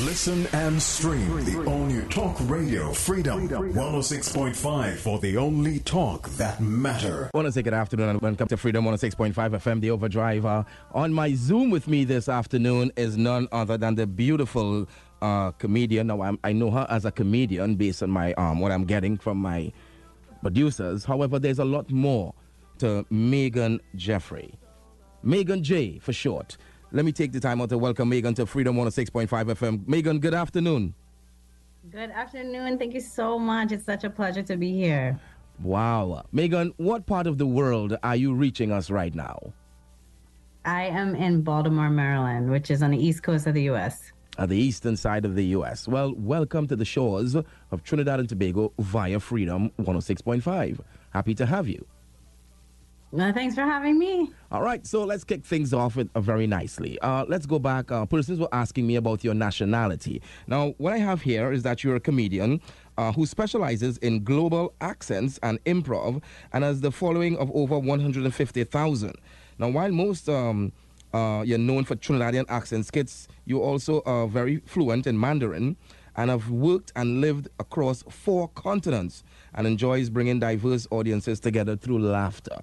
Listen and stream the only Talk Radio Freedom 106.5 for the only talk that matter. I want to say good afternoon and welcome to Freedom 106.5 FM, the Overdrive. Uh, on my Zoom with me this afternoon is none other than the beautiful uh, comedian. Now, I'm, i know her as a comedian based on my um, what I'm getting from my producers. However, there's a lot more to Megan Jeffrey. Megan J for short. Let me take the time out to welcome Megan to Freedom 106.5 FM. Megan, good afternoon. Good afternoon. Thank you so much. It's such a pleasure to be here. Wow. Megan, what part of the world are you reaching us right now? I am in Baltimore, Maryland, which is on the east coast of the U.S. At the eastern side of the U.S. Well, welcome to the shores of Trinidad and Tobago via Freedom 106.5. Happy to have you. Thanks for having me. All right, so let's kick things off with, uh, very nicely. Uh, let's go back. Uh, persons were asking me about your nationality. Now, what I have here is that you're a comedian uh, who specializes in global accents and improv and has the following of over 150,000. Now, while most um, uh, you're known for Trinidadian accent skits, you also are very fluent in Mandarin and have worked and lived across four continents and enjoys bringing diverse audiences together through laughter.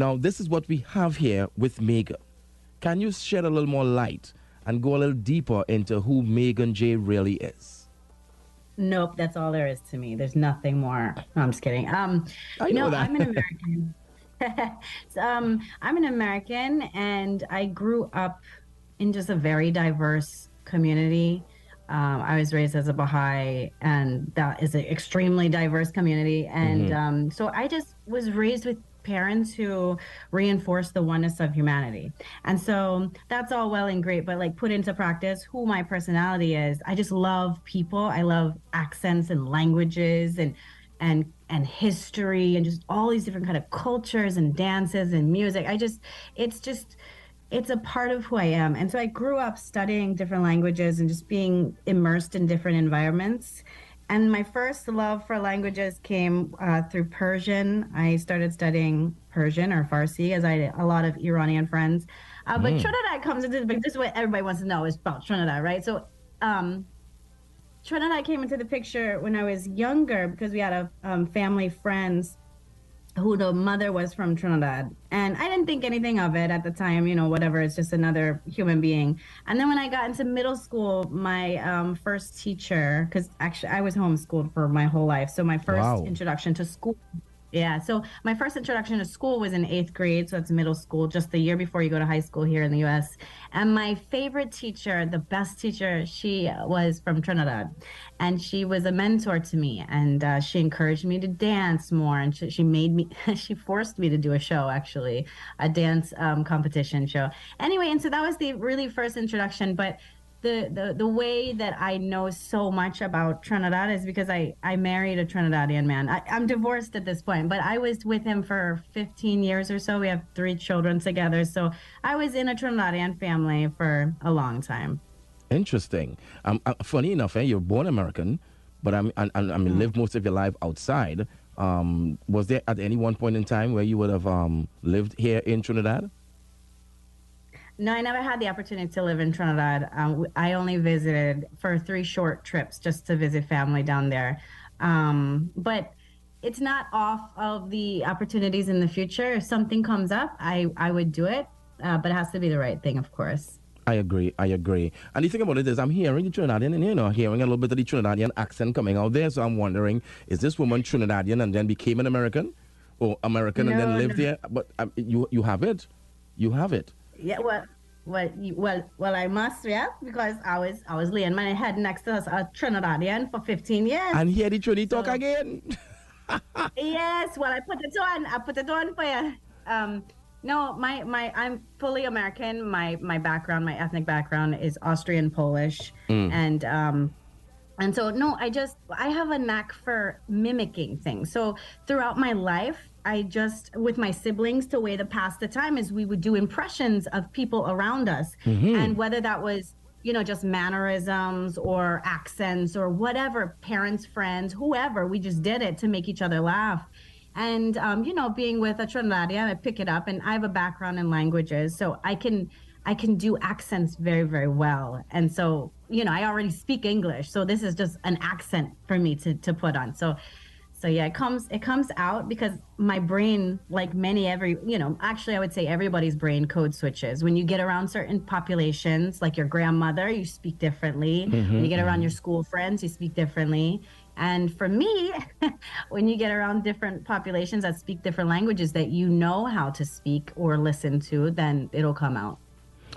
Now, this is what we have here with Megan. Can you shed a little more light and go a little deeper into who Megan J really is? Nope, that's all there is to me. There's nothing more. No, I'm just kidding. Um, I know no, that. I'm an American. so, um, I'm an American, and I grew up in just a very diverse community. Um, I was raised as a Baha'i, and that is an extremely diverse community. And Mhm. um, so I just was raised with parents who reinforce the oneness of humanity. And so that's all well and great, but like put into practice who my personality is. I just love people. I love accents and languages and and and history and just all these different kind of cultures and dances and music. I just it's just it's a part of who I am. And so I grew up studying different languages and just being immersed in different environments. And my first love for languages came uh, through Persian. I started studying Persian or Farsi, as I had a lot of Iranian friends. Uh, but Mm. Trinidad comes into the picture. This is what everybody wants to know is about Trinidad, right? So, um, Trinidad came into the picture when I was younger because we had a um, family friends who the mother was from Trinidad. And I didn't think anything of it at the time, you know, whatever, it's just another human being. And then when I got into middle school, my um, first teacher, because actually I was homeschooled for my whole life. So my first Wow. introduction to school. Yeah, so my first introduction to school was in eighth grade, so that's middle school, just the year before you go to high school here in the US. And my favorite teacher, the best teacher, she was from Trinidad. And she was a mentor to me. And uh, she encouraged me to dance more. And she, she made me, she forced me to do a show, actually, a dance um, competition show. Anyway, and so that was the really first introduction. But the, the the way that I know so much about Trinidad is because I I married a Trinidadian man. I, I'm divorced at this point, but I was with him for 15 years or so. We have three children together, so I was in a Trinidadian family for a long time. Interesting. Um, uh, funny enough, eh, you're born American, but I'm, I, I, I mean, lived most of your life outside. Um, was there at any one point in time where you would have um, lived here in Trinidad? No, I never had the opportunity to live in Trinidad. Um, I only visited for three short trips just to visit family down there. Um, but it's not off of the opportunities in the future. If something comes up, I, I would do it, uh, but it has to be the right thing, of course. I agree. I agree. And the thing about it is, I'm hearing the Trinidadian, and you know, hearing a little bit of the Trinidadian accent coming out there. So I'm wondering, is this woman Trinidadian and then became an American, or American and then lived no. there? But um, you you have it, you have it. Yeah, well, well, well, well, I must, yeah, because I was I was laying my head next to a Trinidadian for 15 years. And here the Trini talk again. yes, well, I put it on. I put it on for you. Um, no, my my I'm fully American. My my background, my ethnic background is Austrian Polish, and um, and so no, I just I have a knack for mimicking things. So throughout my life, I just with my siblings, to way to pass the time is we would do impressions of people around us, and whether that was you know just mannerisms or accents or whatever, parents, friends, whoever, we just did it to make each other laugh. And um, you know, being with a Trinidadian, I pick it up, and I have a background in languages, so I can I can do accents very very well. And so you know, I already speak English, so this is just an accent for me to to put on. So so yeah, it comes it comes out because my brain, like many every you know, actually I would say everybody's brain code switches. When you get around certain populations, like your grandmother, you speak differently. Mm-hmm, when you get around mm-hmm. your school friends, you speak differently. And for me, when you get around different populations that speak different languages that you know how to speak or listen to, then it'll come out.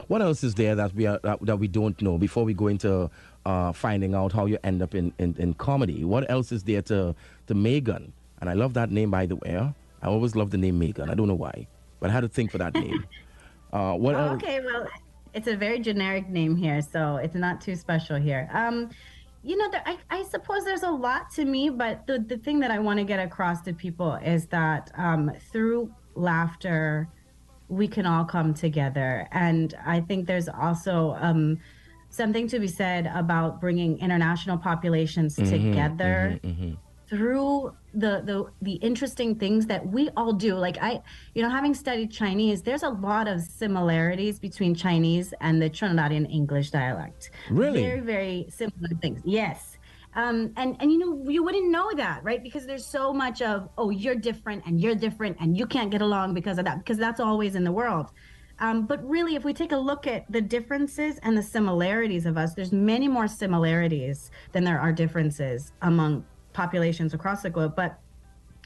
What else is there that we are that, that we don't know before we go into uh, finding out how you end up in, in, in comedy? What else is there to to Megan? And I love that name, by the way. I always love the name Megan. I don't know why, but I had to think for that name. Uh, what? Oh, okay, well, it's a very generic name here, so it's not too special here. Um, you know, there, I, I suppose there's a lot to me, but the, the thing that I want to get across to people is that um, through laughter, we can all come together. And I think there's also um, something to be said about bringing international populations mm-hmm, together mm-hmm, mm-hmm. through the, the the interesting things that we all do. Like I, you know, having studied Chinese, there's a lot of similarities between Chinese and the Trinidadian English dialect. Really, very very similar things. Yes. Um, and and you know you wouldn't know that right because there's so much of oh you're different and you're different and you can't get along because of that because that's always in the world um, but really if we take a look at the differences and the similarities of us there's many more similarities than there are differences among populations across the globe but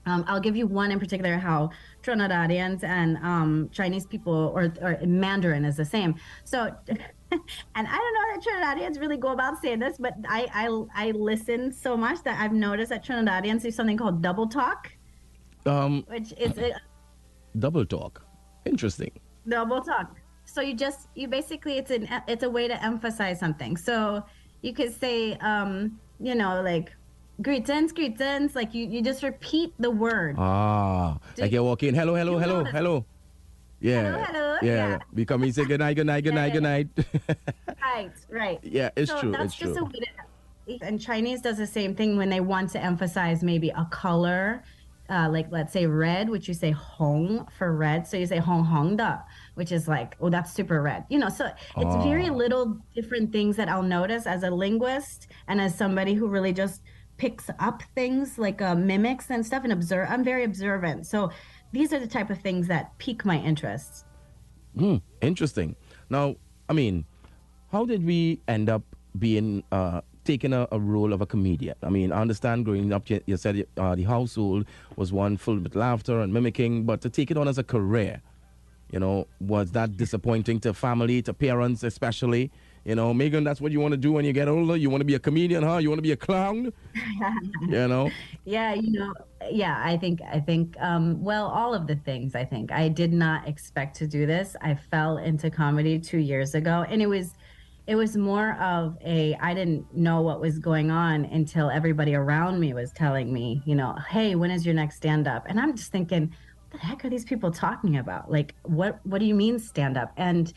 um, I'll give you one in particular how Trinidadians and um, Chinese people, or, or Mandarin is the same. So and I don't know that Trinidadians really go about saying this, but I, I I listen so much that I've noticed that Trinidadians do something called double talk, um, which is a, double talk. Interesting. Double talk. So you just you basically it's an it's a way to emphasize something. So you could say um, you know like greetings greetings like you you just repeat the word. Ah, do like you're walking. Hello hello hello hello. Yeah. Hello, hello. Yeah. yeah. Become you say good night, good night, good night, good night. right, right. Yeah, it's so true. That's it's just true. a way to, and Chinese does the same thing when they want to emphasize maybe a color, uh, like let's say red, which you say hong for red. So you say hong hong da, which is like, oh, that's super red. You know, so it's oh. very little different things that I'll notice as a linguist and as somebody who really just picks up things like uh, mimics and stuff and observe. I'm very observant. So these are the type of things that pique my interest. Hmm, interesting. Now, I mean, how did we end up being uh, taking a, a, role of a comedian? I mean, I understand growing up, you, you said uh, the household was one filled with laughter and mimicking, but to take it on as a career, you know, was that disappointing to family, to parents especially? You know, Megan, that's what you want to do when you get older. You want to be a comedian, huh? You want to be a clown? you know? Yeah, you know, yeah, I think, I think, um, well, all of the things, I think. I did not expect to do this. I fell into comedy two years ago, and it was, it was more of a i didn't know what was going on until everybody around me was telling me you know hey when is your next stand up and i'm just thinking the heck are these people talking about like what what do you mean stand up and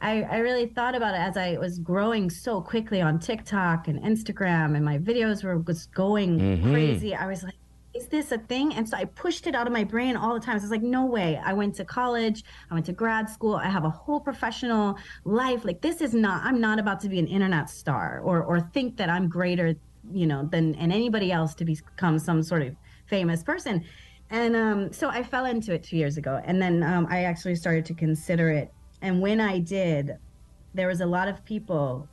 I, I really thought about it as I was growing so quickly on TikTok and Instagram, and my videos were just going mm-hmm. crazy. I was like, is this a thing? And so I pushed it out of my brain all the time. So I was like, no way. I went to college, I went to grad school, I have a whole professional life. Like this is not, I'm not about to be an internet star or or think that I'm greater, you know, than and anybody else to become some sort of famous person. And um, so I fell into it two years ago. And then um, I actually started to consider it and when I did, there was a lot of people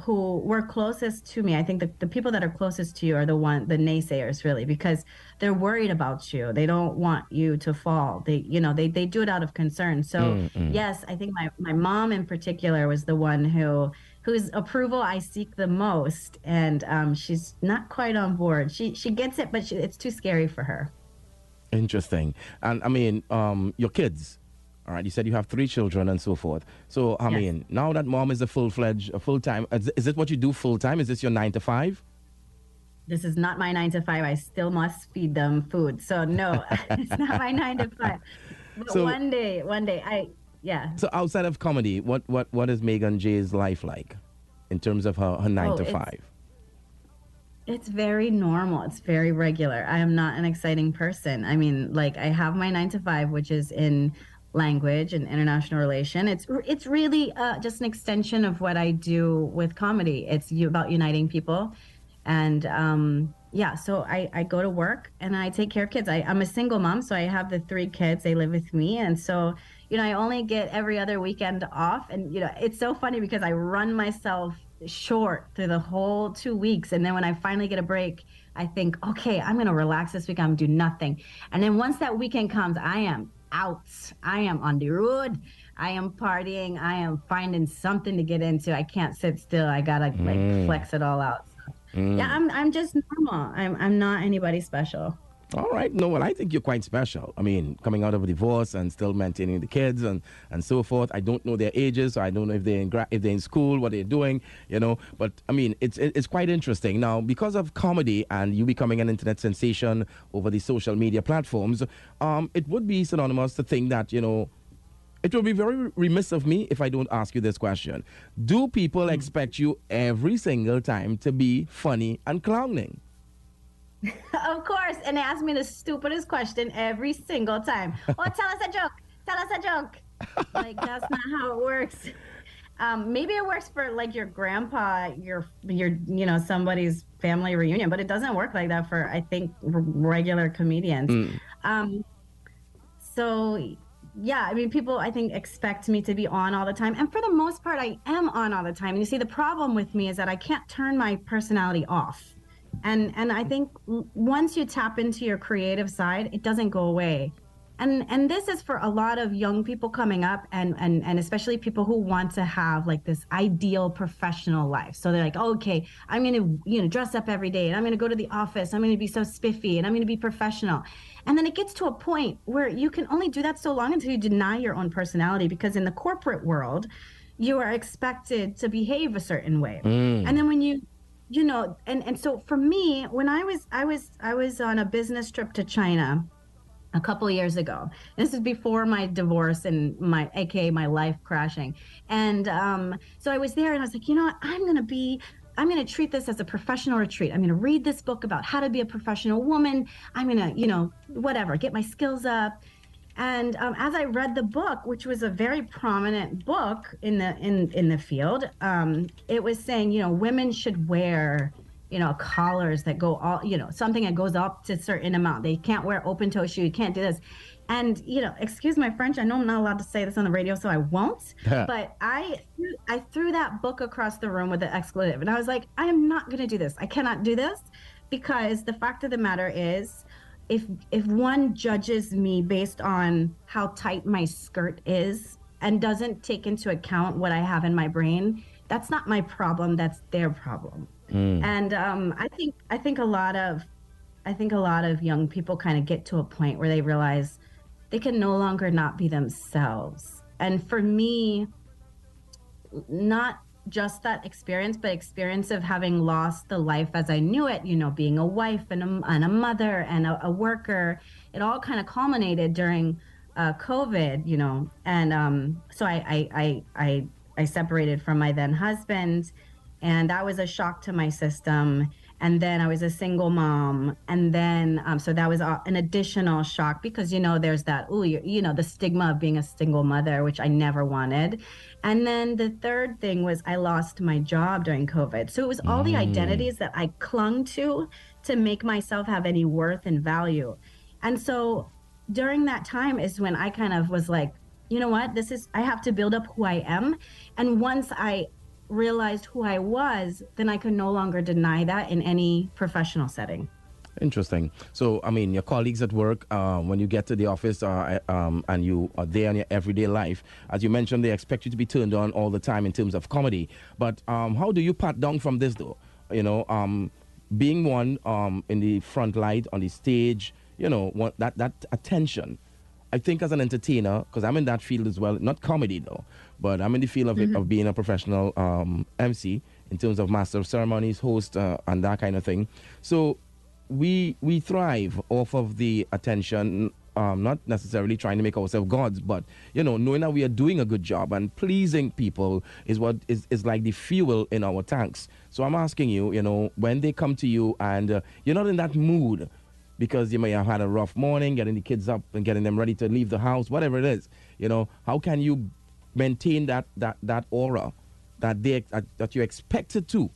who were closest to me. I think the, the people that are closest to you are the one the naysayers really because they're worried about you. They don't want you to fall. They you know, they they do it out of concern. So mm-hmm. yes, I think my, my mom in particular was the one who whose approval I seek the most and um, she's not quite on board. She she gets it but she, it's too scary for her. Interesting. And I mean, um, your kids all right, you said you have three children and so forth. So, I yes. mean, now that mom is a full fledged, a full time, is, is it what you do full time? Is this your nine to five? This is not my nine to five. I still must feed them food. So, no, it's not my nine to five. But so, one day, one day, I, yeah. So, outside of comedy, what, what, what is Megan J's life like in terms of her, her nine oh, to five? It's very normal. It's very regular. I am not an exciting person. I mean, like, I have my nine to five, which is in language and international relation. It's it's really uh, just an extension of what I do with comedy. It's about uniting people, and um, yeah. So I I go to work and I take care of kids. I, I'm a single mom, so I have the three kids. They live with me, and so you know I only get every other weekend off. And you know it's so funny because I run myself short through the whole two weeks, and then when I finally get a break. I think, okay, I'm going to relax this week. I'm going to do nothing. And then once that weekend comes, I am out. I am on the road. I am partying. I am finding something to get into. I can't sit still. I gotta like mm. flex it all out. So, mm. Yeah, I'm I'm just normal. I'm I'm not anybody special. All right. No, well, I think you're quite special. I mean, coming out of a divorce and still maintaining the kids and, and so forth. I don't know their ages, so I don't know if they're in gra- if they're in school, what they're doing, you know. But I mean, it's it's quite interesting now because of comedy and you becoming an internet sensation over the social media platforms. Um, it would be synonymous to think that you know. It would be very remiss of me if I don't ask you this question. Do people hmm. expect you every single time to be funny and clowning? of course. And they ask me the stupidest question every single time. Oh, tell us a joke. Tell us a joke. like that's not how it works. Um, maybe it works for like your grandpa, your your you know somebody's family reunion, but it doesn't work like that for I think regular comedians. Mm. Um, so yeah, I mean, people I think expect me to be on all the time, and for the most part, I am on all the time. And you see, the problem with me is that I can't turn my personality off and and i think once you tap into your creative side it doesn't go away. And and this is for a lot of young people coming up and and and especially people who want to have like this ideal professional life. So they're like oh, okay i'm going to you know dress up every day and i'm going to go to the office. I'm going to be so spiffy and i'm going to be professional. And then it gets to a point where you can only do that so long until you deny your own personality because in the corporate world you are expected to behave a certain way. Mm. and then when you you know and and so for me when i was i was i was on a business trip to china a couple years ago this is before my divorce and my aka my life crashing and um so i was there and i was like you know what i'm gonna be I'm going to treat this as a professional retreat. I'm going to read this book about how to be a professional woman. I'm going to, you know, whatever, get my skills up. And um, as I read the book, which was a very prominent book in the in in the field, um, it was saying, you know, women should wear, you know, collars that go all, you know, something that goes up to a certain amount. They can't wear open toe shoe. You can't do this. And you know, excuse my French. I know I'm not allowed to say this on the radio, so I won't. but I I threw that book across the room with the expletive, and I was like, I am not going to do this. I cannot do this because the fact of the matter is if if one judges me based on how tight my skirt is and doesn't take into account what I have in my brain, that's not my problem. That's their problem. Mm. And um, I think I think a lot of I think a lot of young people kind of get to a point where they realize they can no longer not be themselves. And for me, not just that experience, but experience of having lost the life as I knew it, you know, being a wife and a, and a mother and a, a worker. It all kind of culminated during uh, COVID, you know, and um, so I, I, I, I, I separated from my then husband, and that was a shock to my system and then I was a single mom, and then um, so that was an additional shock because you know there's that oh you, you know the stigma of being a single mother, which I never wanted, and then the third thing was I lost my job during COVID, so it was all mm. the identities that I clung to to make myself have any worth and value, and so during that time is when I kind of was like, you know what, this is I have to build up who I am, and once I realized who I was, then I could no longer deny that in any professional setting. Interesting. So, I mean, your colleagues at work, uh, when you get to the office uh, um, and you are there in your everyday life, as you mentioned, they expect you to be turned on all the time in terms of comedy. But um, how do you pat down from this, though? You know, um, being one um, in the front light on the stage, you know, that that attention. I think as an entertainer, because I'm in that field as well, not comedy though, but I'm in the field of, mm-hmm. it, of being a professional um, MC in terms of master of ceremonies, host, uh, and that kind of thing. So we we thrive off of the attention. Um, not necessarily trying to make ourselves gods, but you know, knowing that we are doing a good job and pleasing people is what is, is like the fuel in our tanks. So I'm asking you, you know, when they come to you and uh, you're not in that mood because you may have had a rough morning, getting the kids up and getting them ready to leave the house, whatever it is You know, how can you maintain that that that aura that they that you're expected to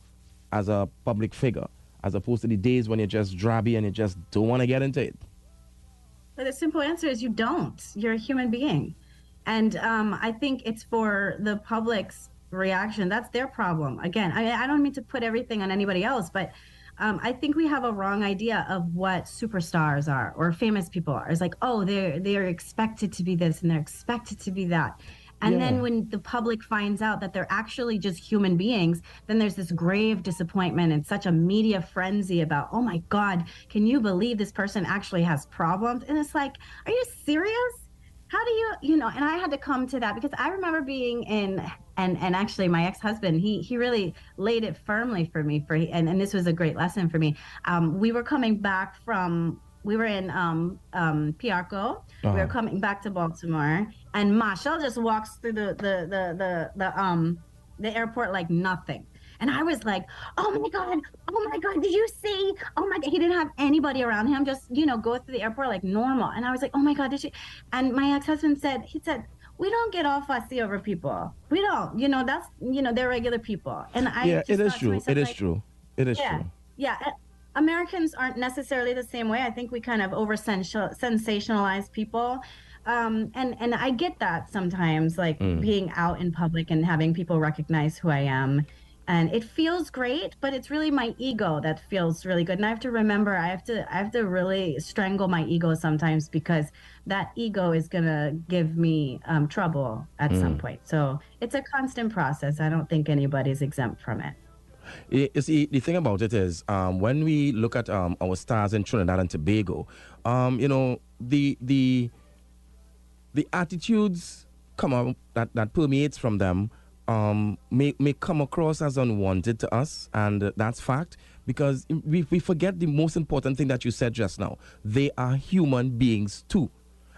as a public figure, as opposed to the days when you're just drabby and you just don't want to get into it? But the simple answer is you don't. You're a human being. And um, I think it's for the public's reaction. That's their problem. Again, I, I don't mean to put everything on anybody else, but um, I think we have a wrong idea of what superstars are or famous people are. It's like, oh, they're they're expected to be this and they're expected to be that. And yeah. then when the public finds out that they're actually just human beings, then there's this grave disappointment and such a media frenzy about, oh my God, can you believe this person actually has problems? And it's like, are you serious? How do you, you know, and I had to come to that because I remember being in and and actually my ex-husband he he really laid it firmly for me for and, and this was a great lesson for me um, we were coming back from we were in um, um, Piarco. Uh-huh. We were uh-huh. coming back to Baltimore, and Machel just walks through the the the the, the um the airport like nothing. And I was like, oh my God, oh my God, did you see? Oh my God. He didn't have anybody around him, just, you know, go through the airport like normal. And I was like, oh my God, did you? And my ex husband said, he said, we don't get all fussy over people. We don't. You know, that's you know, they're regular people. And I yeah, it is true. Myself, it is like, true. It is yeah, true. Yeah. Americans aren't necessarily the same way. I think we kind of over sensationalize people. Um, and and I get that sometimes, like mm. being out in public and having people recognize who I am and it feels great but it's really my ego that feels really good and i have to remember i have to i have to really strangle my ego sometimes because that ego is going to give me um, trouble at mm. some point so it's a constant process i don't think anybody's exempt from it you see, the thing about it is, um, when we look at um, our stars in Trinidad and Tobago, um, you know, the the the attitudes come up that, that permeates from them um, may, may come across as unwanted to us, and uh, that's fact because we, we forget the most important thing that you said just now. They are human beings too,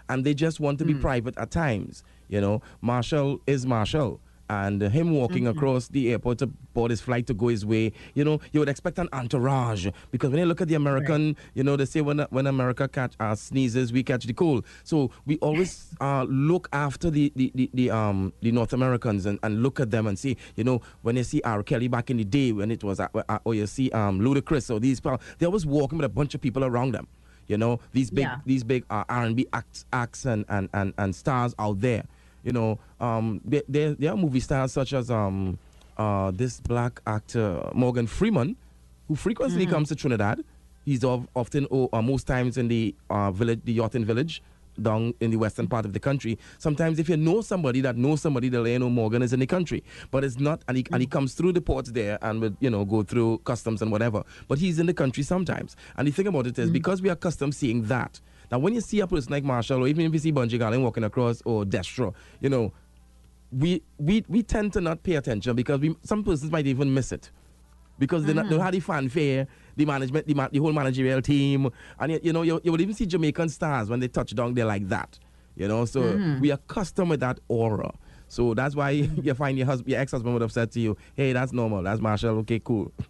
and they just want to be mm. private at times. You know, Machel is Machel and him walking mm-hmm. across the airport to board his flight to go his way, you know, you would expect an entourage because when you look at the American, right. you know, they say when when America catch uh, sneezes, we catch the cold. So we always uh, look after the, the, the, the, um the North Americans and, and look at them and see, you know, when you see R. Kelly back in the day when it was, uh, uh, or you see um Ludacris or these people, they always walking with a bunch of people around them. You know, these big yeah. these big uh, R&B acts, acts and, and, and, and stars out there you know, um, there, there, are movie stars such as um, uh, this black actor Morgan Freeman, who frequently mm-hmm. comes to Trinidad. He's of, often, oh, uh, most times in the uh, village, the Yachting Village, down in the western part of the country. Sometimes, if you know somebody that knows somebody, they'll you know Morgan is in the country, but it's not, and he, and he mm. comes through the ports there and would you know go through customs and whatever. But he's in the country sometimes, and the thing about it is mm-hmm. because we are accustomed seeing that now, when you see a person like Machel, or even if you see Bunji Garlin walking across, or Destra, you know, we, we, we tend to not pay attention because we, some persons might even miss it. Because mm-hmm. they, don't have the fanfare, the management, the, the whole managerial team. And, you, know, you, you will even see Jamaican stars when they touch down they're like that. You know, so mm-hmm. we are accustomed with that aura. So that's why you find your husband, your ex-husband would have said to you, "Hey, that's normal. That's Machel. Okay, cool."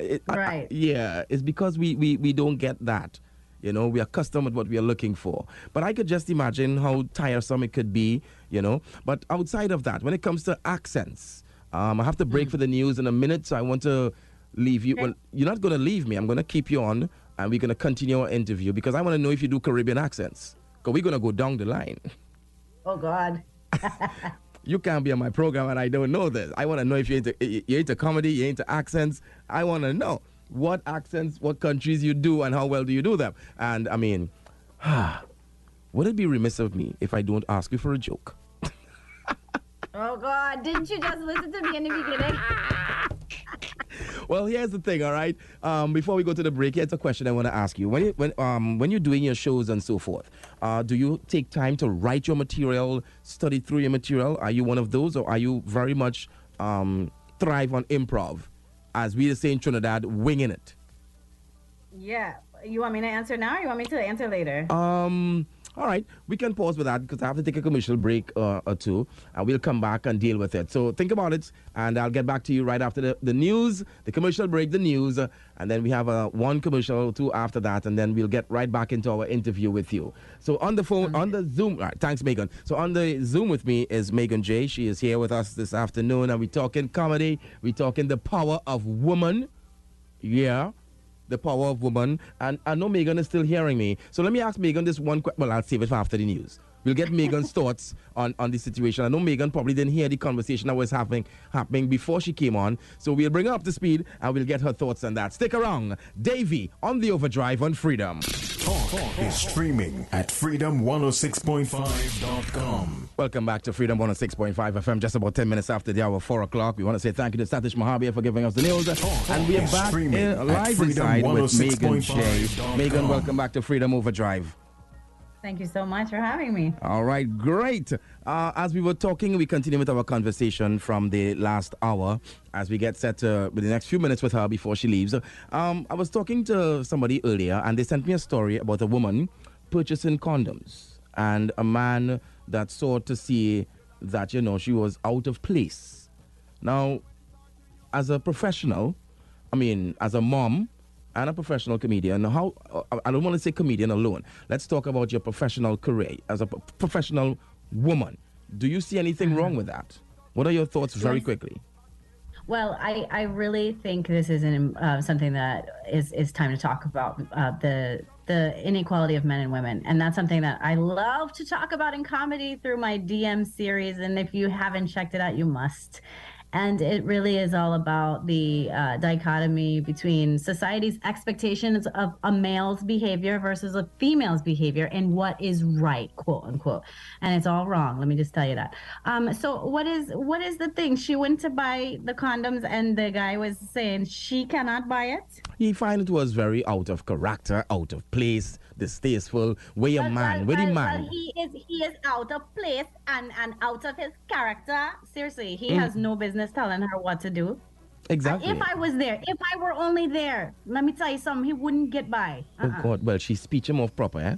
It, right. I, yeah, it's because we, we we don't get that. You know, we are accustomed with what we are looking for. But I could just imagine how tiresome it could be, you know. But outside of that, when it comes to accents, um, I have to break mm. for the news in a minute, so I want to leave you. Okay. Well, you're not going to leave me. I'm going to keep you on, and we're going to continue our interview because I want to know if you do Caribbean accents. Because we're going to go down the line. Oh, God. you can't be on my program and I don't know this. I want to know if you're into, you're into comedy, you're into accents. I want to know what accents, what countries you do, and how well do you do them. And I mean, would it be remiss of me if I don't ask you for a joke? oh God! Didn't you just listen to me in the beginning? well, here's the thing, all right. Um, before we go to the break, here's a question I want to ask you. When you, when um when you're doing your shows and so forth, uh, do you take time to write your material, study through your material? Are you one of those, or are you very much um thrive on improv? As we say in Trinidad, winging it? Yeah. You want me to answer now or you want me to answer later? Um, All right, we can pause with that because I have to take a commercial break uh, or two, and we'll come back and deal with it. So think about it, and I'll get back to you right after the, the news, the commercial break, the news, uh, and then we have uh, one commercial or two after that, and then we'll get right back into our interview with you. So on the phone, on the Zoom, right, thanks, Megan. So on the Zoom with me is Megan J. She is here with us this afternoon, and we're talking comedy, we're talking the power of woman. Yeah the power of woman. And I know Megan is still hearing me. So let me ask Megan this one question. Well, I'll save it for after the news. We'll get Megan's thoughts on, on the situation. I know Megan probably didn't hear the conversation that was happening happening before she came on. So we'll bring her up to speed and we'll get her thoughts on that. Stick around. Davey on the overdrive on Freedom. Talk, Talk is streaming at freedom106.5.com. Welcome back to Freedom 106.5 FM, just about 10 minutes after the hour, 4 o'clock. We want to say thank you to Satish Mahabir for giving us the news. Talk, and we are back uh, in, live inside with Megan J. Oh Megan, welcome back to Freedom Overdrive. Thank you so much for having me. All right, great. Uh, as we were talking, we continue with our conversation from the last hour as we get set uh, with the next few minutes with her before she leaves. Um, I was talking to somebody earlier, and they sent me a story about a woman purchasing condoms and a man that sought to see that, you know, she was out of place. Now, as a professional, I mean, as a mom, and a professional comedian. How I don't want to say comedian alone. Let's talk about your professional career as a professional woman. Do you see anything mm-hmm. wrong with that? What are your thoughts, very quickly? Well, I, I really think this is an, uh, something that is, is time to talk about uh, the the inequality of men and women, and that's something that I love to talk about in comedy through my DM series. And if you haven't checked it out, you must and it really is all about the uh, dichotomy between society's expectations of a male's behavior versus a female's behavior and what is right quote unquote. And it's all wrong let me just tell you that. Um, so what is what is the thing? She went to buy the condoms and the guy was saying she cannot buy it? He found it was very out of character out of place distasteful way a man well, well, man well, he is he is out of place and and out of his character seriously he mm. has no business telling her what to do Exactly. if I was there, if I were only there, let me tell you something, he wouldn't get by. Uh-uh. Oh God! Well, she speech him off proper, eh?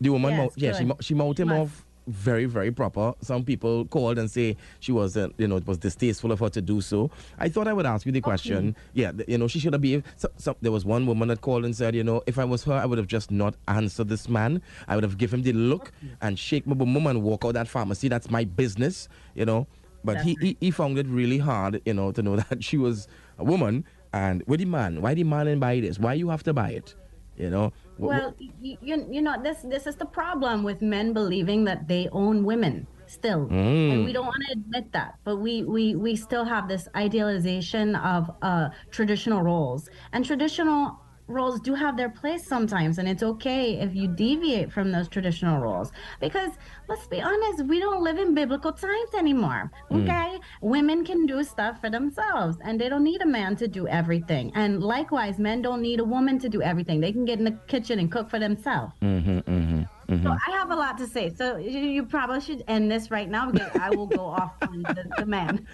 The woman, yes, yeah, she she mouthed him off very, very proper. Some people called and say she wasn't, uh, you know, it was distasteful of her to do so. I thought I would ask you the question. Okay. Yeah, you know, she should have been. So, so, there was one woman that called and said, you know, if I was her, I would have just not answered this man. I would have given him the look and shake my bum and walk out that pharmacy. That's my business, you know. But he, he, he found it really hard, you know, to know that she was a woman. And with the man, why the man and buy this? Why you have to buy it? You know, well, you, you, you know this this is the problem with men believing that they own women still mm. and we don't want to admit that but we we we still have this idealization of uh traditional roles and traditional roles do have their place sometimes and it's okay if you deviate from those traditional roles because let's be honest we don't live in biblical times anymore mm. okay mm. women can do stuff for themselves and they don't need a man to do everything and likewise men don't need a woman to do everything they can get in the kitchen and cook for themselves mm-hmm, mm-hmm. Mm-hmm. So I have a lot to say. So you, probably should end this right now because I will go off on the, the man.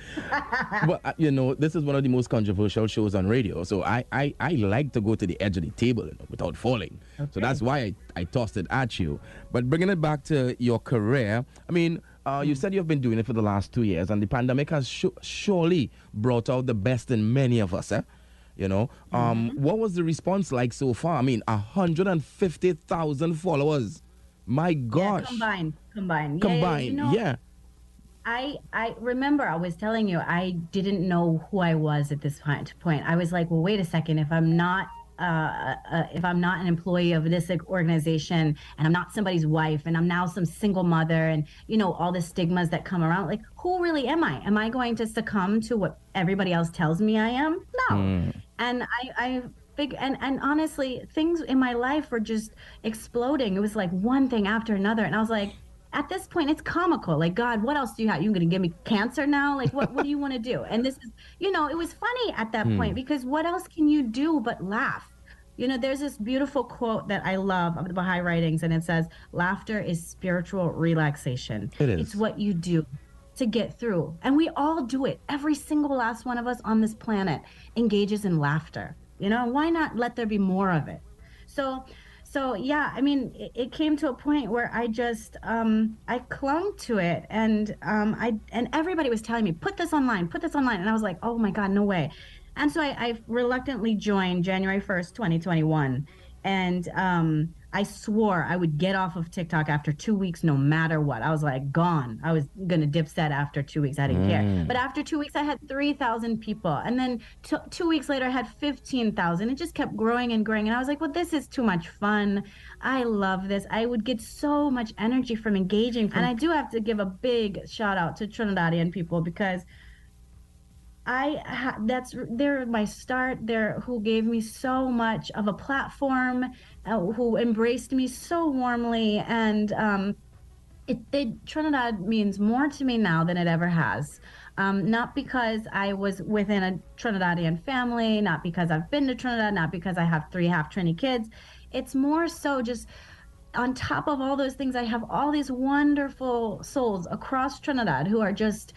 well, you know, this is one of the most controversial shows on radio. So I, I, I like to go to the edge of the table you know, without falling. Okay. So that's why I, I tossed it at you. But bringing it back to your career, I mean, uh, you hmm. said you've been doing it for the last two years, and the pandemic has sh- surely brought out the best in many of us. Eh? You know, um, mm-hmm. what was the response like so far? I mean, 150,000 followers. My gosh. Yeah, combined, combined. Combined, yeah. You know, yeah. I I remember I was telling you I didn't know who I was at this point. I was like, well, wait a second. If I'm not uh, uh, if I'm not an employee of this organization and I'm not somebody's wife and I'm now some single mother and you know all the stigmas that come around, like who really am I? Am I going to succumb to what everybody else tells me I am? No. Mm. And I I big and and honestly things in my life were just exploding. It was like one thing after another and i was like at this point it's comical. Like god what else do you have? You're gonna give me cancer now? Like what, what do you want to do? And this is you know it was funny at that hmm. point because what else can you do but laugh? You know there's this beautiful quote that i love of the baha'i writings and it says laughter is spiritual relaxation. It is. it's what you do to get through. And we all do it. Every single last one of us on this planet engages in laughter you know, why not let there be more of it? So so yeah, I mean, it, it, came to a point where I just um, I clung to it, and um, I and everybody was telling me, put this online, put this online, and I was like, oh my god, no way. And so I, I reluctantly joined January first, 2021, and um, I swore I would get off of TikTok after two weeks, no matter what. I was like, gone. I was gonna dip set after two weeks. I didn't mm. care. But after two weeks, I had three thousand people, and then t- two weeks later, I had fifteen thousand. It just kept growing and growing, and I was like, well, this is too much fun. I love this. I would get so much energy from engaging, from- and I do have to give a big shout out to Trinidadian people because I ha- that's they're my start. They're who gave me so much of a platform, who embraced me so warmly, and um, it, it, Trinidad means more to me now than it ever has. Um, not because I was within a Trinidadian family, not because I've been to Trinidad, not because I have three half Trini kids. It's more so just on top of all those things, I have all these wonderful souls across Trinidad who are just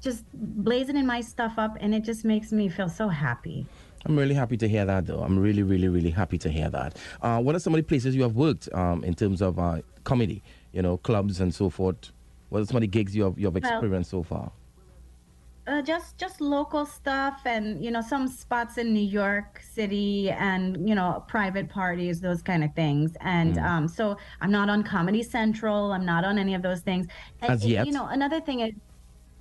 just blazing my stuff up, and it just makes me feel so happy. I'm really happy to hear that, though. I'm really, really, really happy to hear that. Uh, what are some of the places you have worked um, in terms of uh, comedy, you know, clubs and so forth? What are some of the gigs you have, you have experienced well, so far? Uh, just just local stuff and you know some spots in New York City and you know private parties those kind of things and mm. um, so I'm not on Comedy Central I'm not on any of those things and, as yet you know another thing is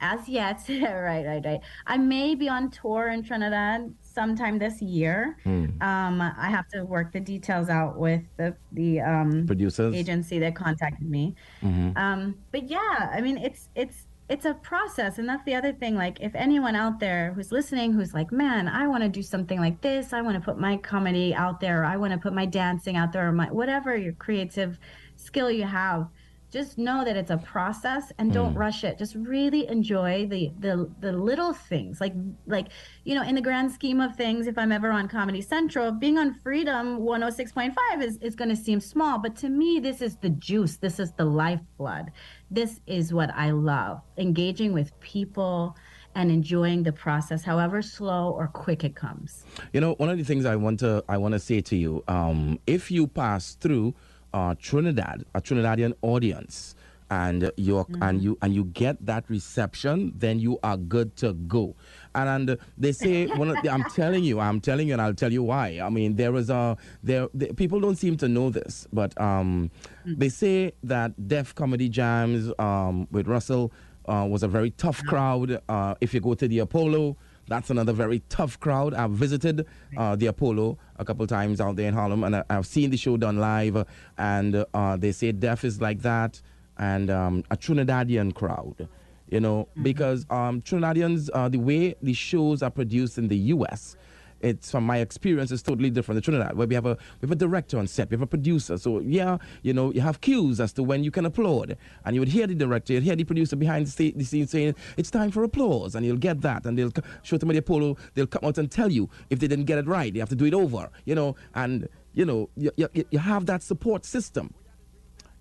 as yet. right, right, right. I may be on tour in Trinidad sometime this year. Mm. Um, I have to work the details out with the the um, producers agency that contacted me. Mm-hmm. Um, but yeah, I mean, it's it's it's a process, and that's the other thing. Like, if anyone out there who's listening, who's like, man, I want to do something like this. I want to put my comedy out there. Or I want to put my dancing out there, or my whatever your creative skill you have just know that it's a process and don't mm. rush it. Just really enjoy the the the little things. Like like you know in the grand scheme of things if i'm ever on comedy central being on freedom 106.5 is, is going to seem small but to me this is the juice. This is the lifeblood. This is what i love engaging with people and enjoying the process however slow or quick it comes. You know one of the things i want to i want to say to you um, if you pass through uh, Trinidad, a Trinidadian audience, and you mm-hmm. and you and you get that reception, then you are good to go. And, and they say, the, I'm telling you, I'm telling you, and I'll tell you why. I mean, there is a there. The, people don't seem to know this, but um, mm-hmm. they say that Def Comedy Jams um, with Russell uh, was a very tough mm-hmm. crowd. Uh, if you go to the Apollo. That's another very tough crowd. I've visited uh, the Apollo a couple times out there in Harlem, and I, have seen the show done live. And uh, they say Def is like that, and um, a Trinidadian crowd. You know, mm-hmm. because um, Trinidadians, uh, the way the shows are produced in the U.S., it's from my experience, it's totally different. The Trinidad, where we have a we have a director on set, we have a producer. So yeah, you know, you have cues as to when you can applaud, and you would hear the director, you'd hear the producer behind the, the scenes saying it's time for applause, and you'll get that, and they'll show them the polo, they'll come out and tell you if they didn't get it right, they have to do it over, you know, and you know, you, you, you have that support system.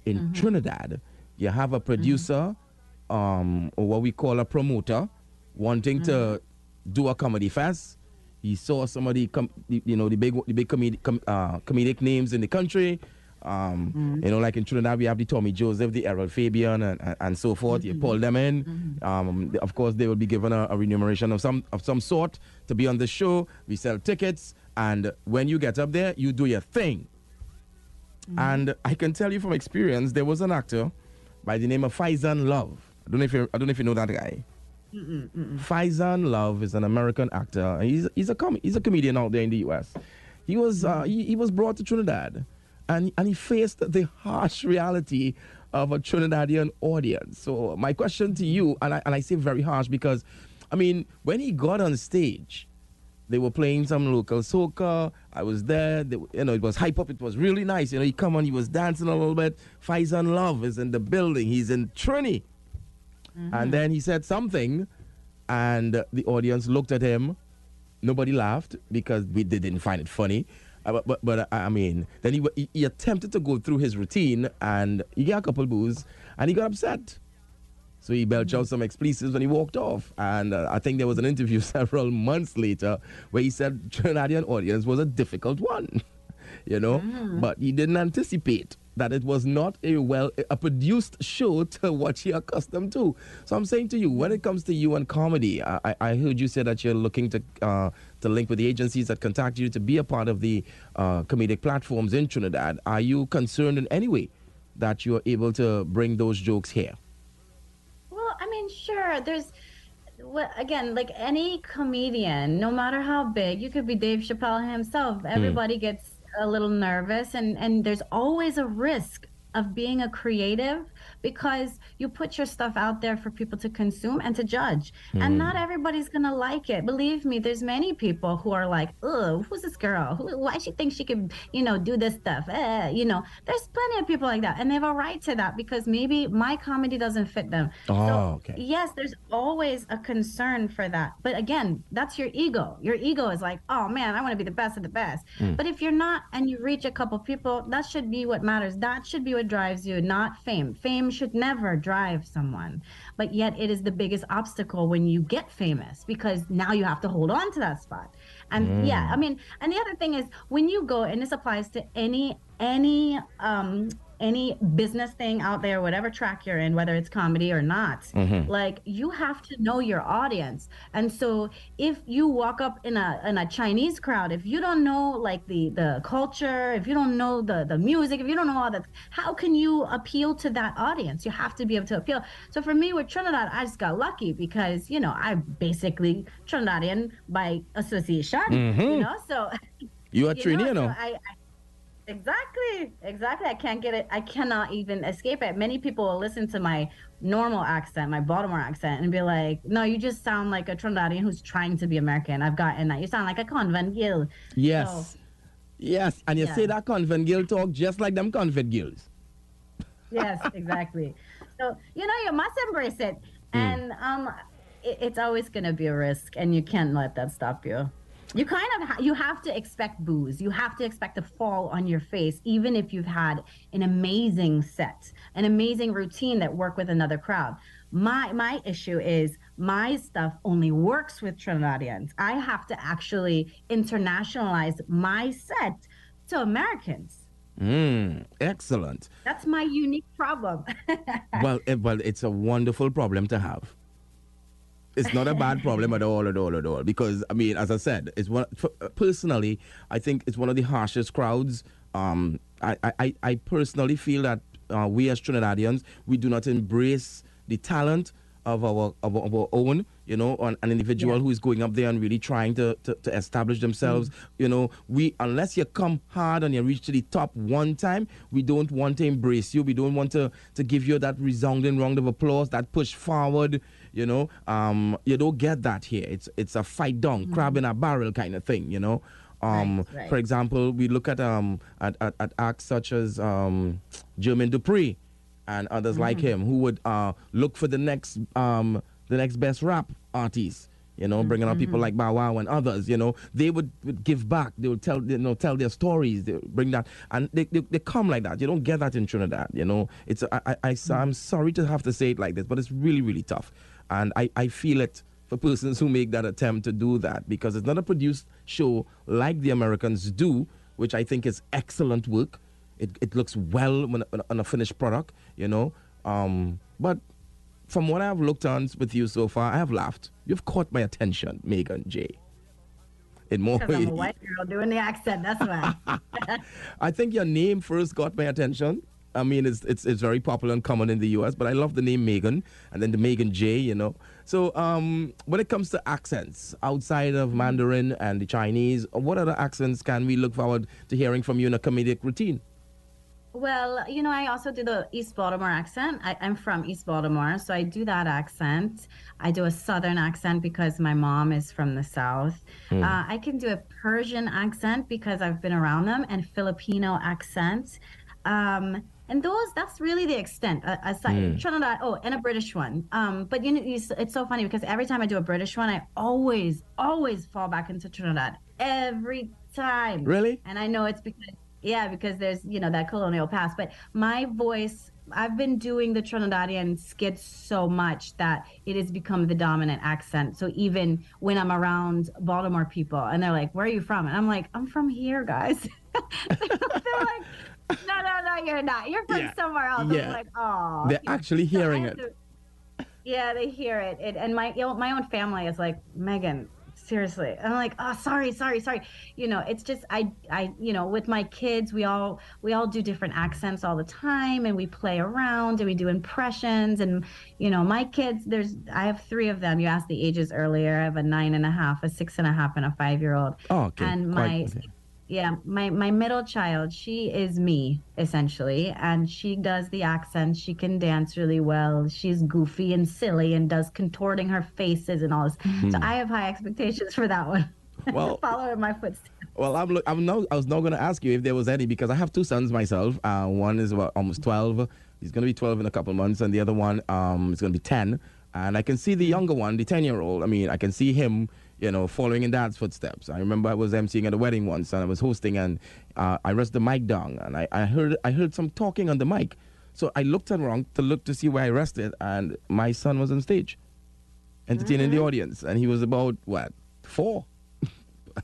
In mm-hmm. Trinidad, you have a producer, mm-hmm. um, or what we call a promoter, wanting mm-hmm. to do a comedy fest he saw some of the, com- you know, the big, the big comedic, com- uh, comedic names in the country. Um, mm-hmm. You know, like in Trinidad, we have the Tommy Joseph, the Errol Fabien, and, and, and so forth. Mm-hmm. You pull them in. Mm-hmm. Um, of course, they will be given a, a, remuneration of some of some sort to be on the show. We sell tickets, and when you get up there, you do your thing. Mm-hmm. And I can tell you from experience, there was an actor by the name of Faizon Love. I don't know if you I don't know if you know that guy. Faizon Love is an American actor. He's he's a com- he's a comedian out there in the U.S. He was uh, he, he was brought to Trinidad, and and he faced the harsh reality of a Trinidadian audience. So my question to you, and I and I say very harsh because, I mean, when he got on stage, they were playing some local soca. I was there. They, you know, it was hype up. It was really nice. You know, he come on, he was dancing a little bit. Faizon Love is in the building. He's in Trini. Mm-hmm. And then he said something, and the audience looked at him. Nobody laughed because we they didn't find it funny. Uh, but, but, but uh, I mean, then he, he, attempted to go through his routine, and he got a couple boos, and he got upset. So he belched out some expletives when he walked off. And uh, I think there was an interview several months later where he said Trinidadian audience was a difficult one. you know. Mm. But he didn't anticipate that it was not a well a produced show to what you're accustomed to. So I'm saying to you, when it comes to you and comedy, I, I heard you say that you're looking to uh, to link with the agencies that contact you to be a part of the uh, comedic platforms in Trinidad. Are you concerned in any way that you're able to bring those jokes here? Well, I mean, sure. There's what again, like any comedian, no matter how big, you could be Dave Chappelle himself. Hmm. Everybody mm. gets a little nervous and and there's always a risk of being a creative because you put your stuff out there for people to consume and to judge. Mm. And not everybody's gonna like it. Believe me, there's many people who are like, "Oh, who's this girl? Who, why she thinks she can, you know, do this stuff?" Eh, you know, there's plenty of people like that, and they have a right to that because maybe my comedy doesn't fit them. Oh, so, okay. Yes, there's always a concern for that, but again, that's your ego. Your ego is like, "Oh man, I want to be the best of the best." Mm. But if you're not, and you reach a couple people, that should be what matters. That should be what drives you, not fame. fame. Fame should never drive someone. But yet it is the biggest obstacle when you get famous because now you have to hold on to that spot. And mm. yeah, I mean, and the other thing is when you go, and this applies to any any um any business thing out there, whatever track you're in, whether it's comedy or not, mm-hmm. like you have to know your audience. And so if you walk up in a in a Chinese crowd, if you don't know like the the culture, if you don't know the the music, if you don't know all that, how can you appeal to that audience? You have to be able to appeal. So for me with Trinidad, I just got lucky because you know I basically Trinidadian by association, mm-hmm. you know. So you are Trini, you know. So I, I Exactly, exactly. I can't get it. I cannot even escape it. Many people will listen to my normal accent, my Baltimore accent, and be like, "No, you just sound like a Trinidadian who's trying to be American." I've gotten that. You sound like a convent gill. Yes, so, yes, and you yeah. say that convent gill talk just like them convent gills. yes, exactly. so you know, you must embrace it, mm. and um, it, it's always going to be a risk, and you can't let that stop you you kind of ha- you have to expect booze you have to expect to fall on your face even if you've had an amazing set an amazing routine that work with another crowd. My my issue is my stuff only works with trinidadians. I have to actually internationalize my set to americans. Mm, excellent. That's my unique problem. well, it, well, it's a wonderful problem to have it's not a bad problem at all, at all, at all. Because I mean, as I said, it's one personally. I think it's one of the harshest crowds. Um, I, I, I personally feel that uh, we as Trinidadians, we do not embrace the talent of our of, our own you know an, an individual yeah. who is going up there and really trying to, to, to establish themselves mm. you know we unless you come hard and you reach to the top one time we don't want to embrace you we don't want to to give you that resounding round of applause that push forward you know um you don't get that here it's it's a fight down mm. crab in a barrel kind of thing you know um, right, right. For example, we look at um, at, at, at acts such as um, Jermaine Dupri, and others mm-hmm. like him who would uh, look for the next um, the next best rap artist. You know, bringing mm-hmm. people like Bow Wow and others. You know, they would, would give back. They would tell you know tell their stories. They bring that, and they, they, they come like that. You don't get that in Trinidad. You know, it's I, I, I mm-hmm. I'm sorry to have to say it like this, but it's really really tough, and I I feel it for persons who make that attempt to do that because it's not a produced show like the Americans do, which I think is excellent work. It, it looks well when, on a finished product, you know. Um, but from what I've looked on with you so far, I have laughed. You've caught my attention, Megan J. In more ways. I'm a white girl doing the accent. That's why. I think your name first got my attention. I mean, it's, it's it's very popular and common in the U.S., but I love the name Megan and then the Megan J. You know. So, um, when it comes to accents outside of Mandarin and the Chinese, what other accents can we look forward to hearing from you in a comedic routine? Well, you know, I also do the East Baltimore accent. I, am from East Baltimore, so I do that accent. I do a Southern accent because my mom is from the South. Mm. Uh, I can do a Persian accent because I've been around them, and Filipino accent. Um, and those, that's really the extent. Uh, aside mm. Trinidad, oh, and a British one. Um, but you know, you, it's so funny because every time I do a British one, I always, always fall back into Trinidad every time. Really? And I know it's because yeah, because there's, you know, that colonial past. But my voice, I've been doing the Trinidadian skits so much that it has become the dominant accent. So even when I'm around Baltimore people and they're like, Where are you from? And I'm like, I'm from here, guys. they're like, no, no, no, you're not. You're from Yeah. somewhere else. Yeah. Like, oh. They're actually hearing it. yeah, they hear it. it. And my you know, my own family is like, Megan, seriously. I'm like, oh, sorry, sorry, sorry. You know, it's just I, I, you know, with my kids, we all we all do different accents all the time, and we play around and we do impressions. And you know, my kids, there's I have three of them. You asked the ages earlier. I have a nine and a half, a six and a half, and a five year old. Oh, okay. And Quite- my okay. Yeah, my my middle child, she is me essentially, and she does the accent. She can dance really well. She's goofy and silly and does contorting her faces and all this. So I have high expectations for that one. Hmm. Well- follow in my footsteps. Well, I'm, look, I'm no, I was not going to ask you if there was any because I have two sons myself. Uh, one is about almost 12. He's going to be 12 in a couple months, and the other one um, is going to be 10. And I can see the younger one, the 10 year old. I mean, I can see him, you know, following in dad's footsteps. I remember I was emceeing at a wedding once, and I was hosting, and uh, I rested the mic down, and I, I heard I heard some talking on the mic. So I looked around to look to see where I rested, and my son was on stage, entertaining the audience, and he was about what four.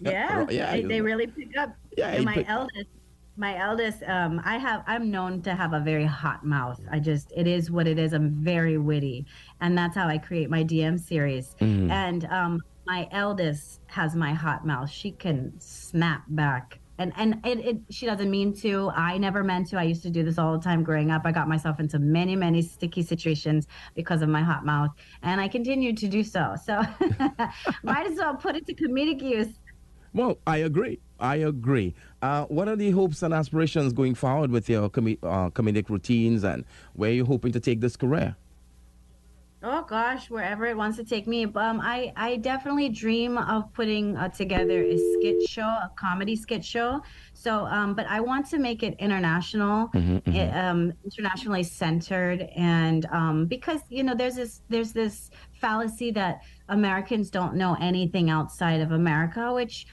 Yeah, Yeah, they, they really pick up. Yeah, my eldest, my eldest, um, I have, I'm known to have a very hot mouth. I just, it is what it is. I'm very witty, and that's how I create my DM series. Mm. And um, my eldest has my hot mouth. She can snap back. And, and it, it she doesn't mean to. I never meant to. I used to do this all the time growing up. I got myself into many, many sticky situations because of my hot mouth, and I continued to do so. So, might as well put it to comedic use. Well, I agree. I agree. Uh, what are the hopes and aspirations going forward with your com- uh, comedic routines and where you're hoping to take this career? Oh gosh, wherever it wants to take me. Um, I I definitely dream of putting uh, together a skit show, a comedy skit show. So, um, but I want to make it international, it, um, internationally centered, and um, because you know, there's this there's this fallacy that Americans don't know anything outside of America, which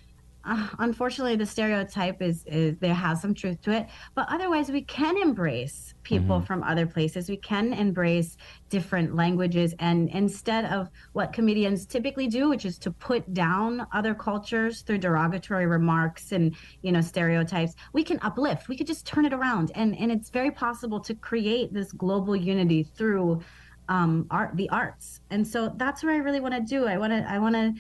uh, unfortunately the stereotype is is there has some truth to it but otherwise we can embrace people from other places. We can embrace different languages and instead of what comedians typically do which is to put down other cultures through derogatory remarks and you know stereotypes we can uplift. We could just turn it around. And and it's very possible to create this global unity through um art the arts. And so that's what i really want to do i want to i want to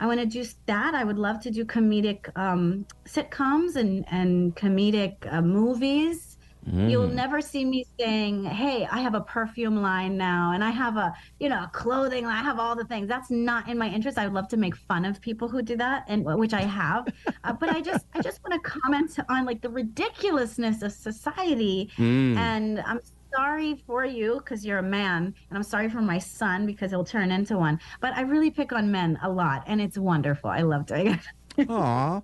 I want to do that. I would love to do comedic um, sitcoms and and comedic uh, movies. You'll never see me saying, "Hey, I have a perfume line now, and I have a you know a clothing line. I have all the things." That's not in my interest. I would love to make fun of people who do that, and which I have. uh, but I just I just want to comment on like the ridiculousness of society, and I'm sorry for you because you're a man and i'm sorry for my son because he'll turn into one. But i really pick on men a lot and it's wonderful. I love doing it. Aw,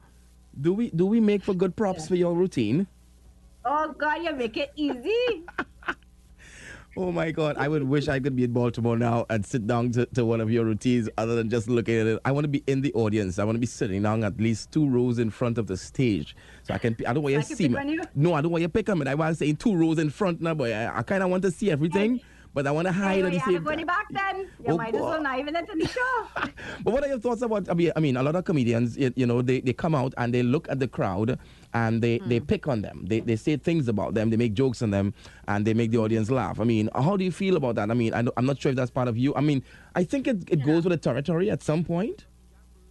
do we do we make for good props for your routine? oh god you make it easy Oh my God, I would wish I could be in Baltimore now and sit down to, to one of your routines other than just looking at it. I want to be in the audience. I want to be sitting down at least two rows in front of the stage. So I can, I don't want you to see me. No, I don't want you to pick on me. I want to say two rows in front now, but I, I kind of want to see everything, but I want to hide anyway, at the you same time. back then you Oh, might as well not even enter the show But what are your thoughts about? I mean, I mean, a lot of comedians, you, you know, they, they come out and they look at the crowd and they, they Hmm. pick on them. They, they say things about them. They make jokes on them and they make the audience laugh. I mean, how do you feel about that? I mean, I I'm not sure if that's part of you. I mean, I think it, it goes with the territory at some point.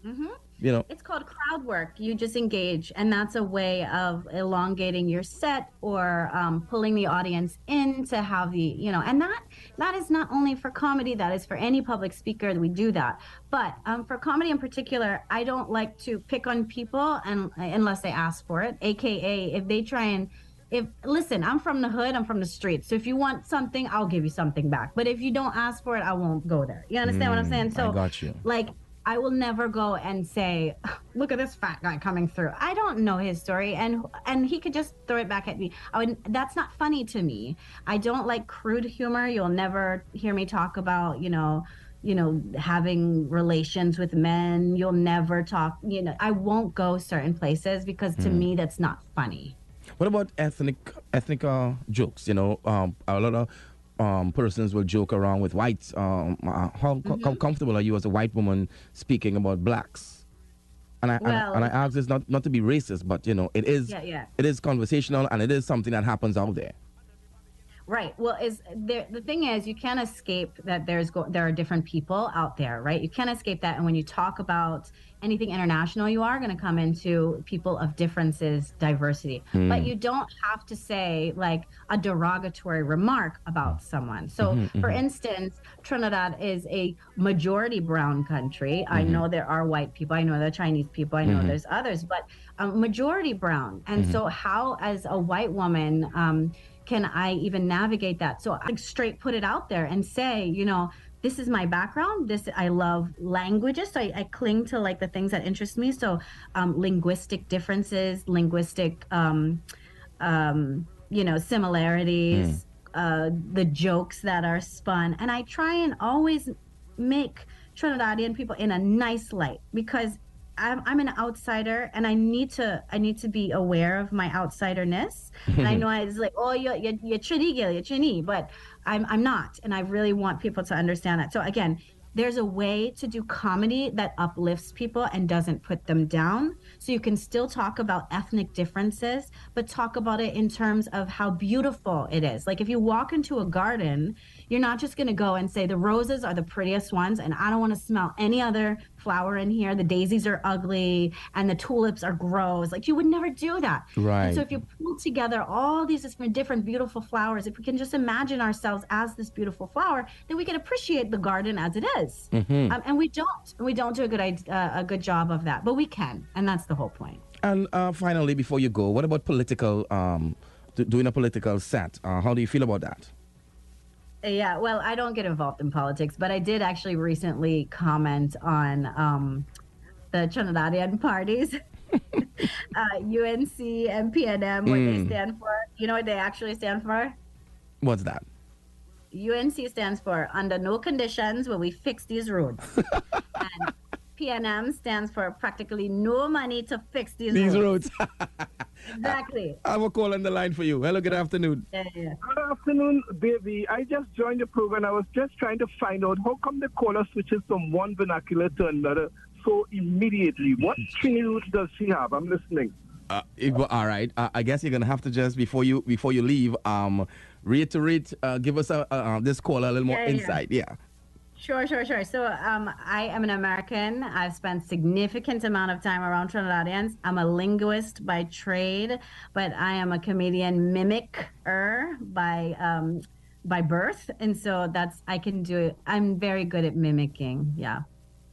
Mm-hmm. You know, It's called crowd work. You just engage, and that's a way of elongating your set or um, pulling the audience in to have the, you know, and that that is not only for comedy. That is for any public speaker. We do that, but um, for comedy in particular, I don't like to pick on people, and unless they ask for it. AKA, if they try and if listen, I'm from the hood, I'm from the streets. So if you want something, I'll give you something back. But if you don't ask for it, I won't go there. You understand what I'm saying? Mm, I So got you. like I will never go and say, "Look at this fat guy coming through." I don't know his story, and and he could just throw it back at me. I would. That's not funny to me. I don't like crude humor. You'll never hear me talk about, you know, you know, having relations with men. You'll never talk. You know, I won't go certain places because to me that's not funny. what about ethnic ethnic uh, jokes? You know, um, a lot of um, persons will joke around with whites. Um, uh, how, Mm-hmm. how comfortable are you as a white woman speaking about blacks? And I, Well- and, I, and I ask this not, not to be racist, but you know, it is Yeah, yeah. it is conversational and it is something that happens out there. Right. Well, is there the thing is you can't escape that there's go, there are different people out there, right? You can't escape that. And when you talk about anything international, you are going to come into people of differences, diversity. Hmm. But you don't have to say like a derogatory remark about someone. So, mm-hmm, for mm-hmm. instance, Trinidad is a majority brown country. I mm-hmm. know there are white people. I know there are Chinese people. I know there's others, but um, majority brown. And so, how as a white woman um, can I even navigate that? So I straight put it out there and say, you know, this is my background. This I love languages, so I, I cling to like the things that interest me. So um, linguistic differences, linguistic, um, um, you know, similarities, uh, the jokes that are spun, and I try and always make Trinidadian people in a nice light because I'm, I'm an outsider and I need to I need to be aware of my outsiderness. and I know I was like, oh, you're you're, you're Trini you're Trini, but I'm I'm not, and I really want people to understand that. So again, there's a way to do comedy that uplifts people and doesn't put them down. So you can still talk about ethnic differences, but talk about it in terms of how beautiful it is. Like if you walk into a garden, you're not just going to go and say the roses are the prettiest ones and I don't want to smell any other flower in here. The daisies are ugly and the tulips are gross. Like you would never do that. And Right. so if you pull together all these different, different beautiful flowers, if we can just imagine ourselves as this beautiful flower, then we can appreciate the garden as it is. Um, and we don't. And we don't do a good uh, a good job of that, but we can, and that's the whole point. And uh, finally, before you go, what about political, um, do, doing a political set? Uh, how do you feel about that? Yeah, well, I don't get involved in politics, but I did actually recently comment on um, the Trinidadian parties, uh, UNC and PNM, what they stand for. You know what they actually stand for? What's that? UNC stands for Under No Conditions Will We Fix These Roads. and PNM stands for Practically No Money to Fix These, These roads. roads. Exactly. I have a call on the line for you. Hello, good afternoon. Yeah, yeah. Good afternoon, baby. I just joined the program. I was just trying to find out how come the caller switches from one vernacular to another so immediately. What Trini roots does she have? I'm listening. Uh, it- well, all right. Uh, I guess you're gonna have to just before you before you leave, um, reiterate, uh, give us a, uh, uh, this caller a little more Yeah, yeah. insight. Yeah. Sure, sure, sure. So, um, I am an American. I've spent significant amount of time around Trinidadians. I'm a linguist by trade, but I am a comedian mimicker by um, by birth, and so that's I can do it. I'm very good at mimicking. Yeah.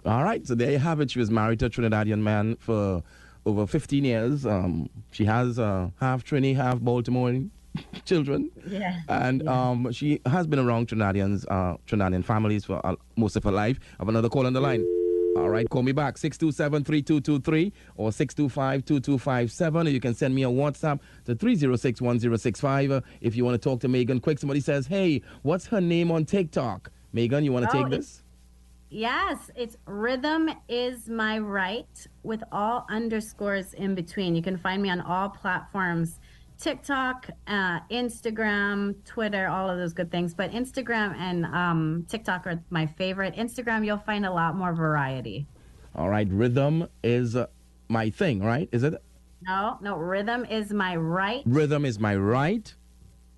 All right. So there you have it. She was married to a Trinidadian man for over 15 years. Um, she has uh, half Trini, half Baltimore children. Yeah. And um, she has been around Trinidadians, uh, Trinidadian families for uh, most of her life. I have another call on the line. All right, call me back, 627-3223 or 625-2257. Or you can send me a WhatsApp to 306-1065 uh, if you want to talk to Megan quick. Somebody says, hey, what's her name on TikTok? Megan, you want to Oh, take this? Yes, it's rhythm is my right with all underscores in between. You can find me on all platforms TikTok, uh, Instagram, Twitter, all of those good things. But Instagram and um, TikTok are my favorite. Instagram, you'll find a lot more variety. All right, rhythm is uh, my thing, right? Is it? No, no, rhythm is my right, Rhythm is my right.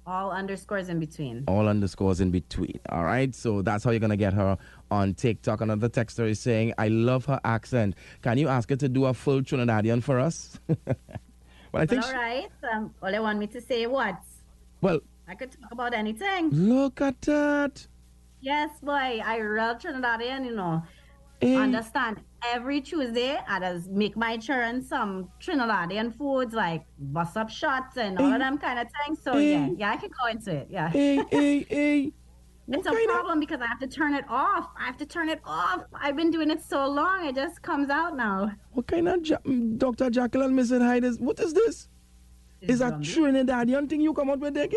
all underscores in between. all underscores in between. All right, so that's how you're gonna get her on TikTok. Another texter is saying, "I love her accent. Can you ask her to do a full Trinidadian for us?" well, I think. all she- right, um, all they want me to say what? well, I could talk about anything. look at that. Yes, boy, I real Trinidadian, you know. Eh, Understand? Every Tuesday, I just make my children some Trinidadian foods like bus up shots and all of them kind of things. So yeah, Eh. yeah, I can go into it. Yeah, hey, hey, hey. It's a kind of- problem because I have to turn it off. I have to turn it off. I've been doing it so long, it just comes out now. What kind of ja- mm, Dr. Jacqueline, and Hyde is? What is this? Is that Zombie. Trinidadian thing you come out with, Dick?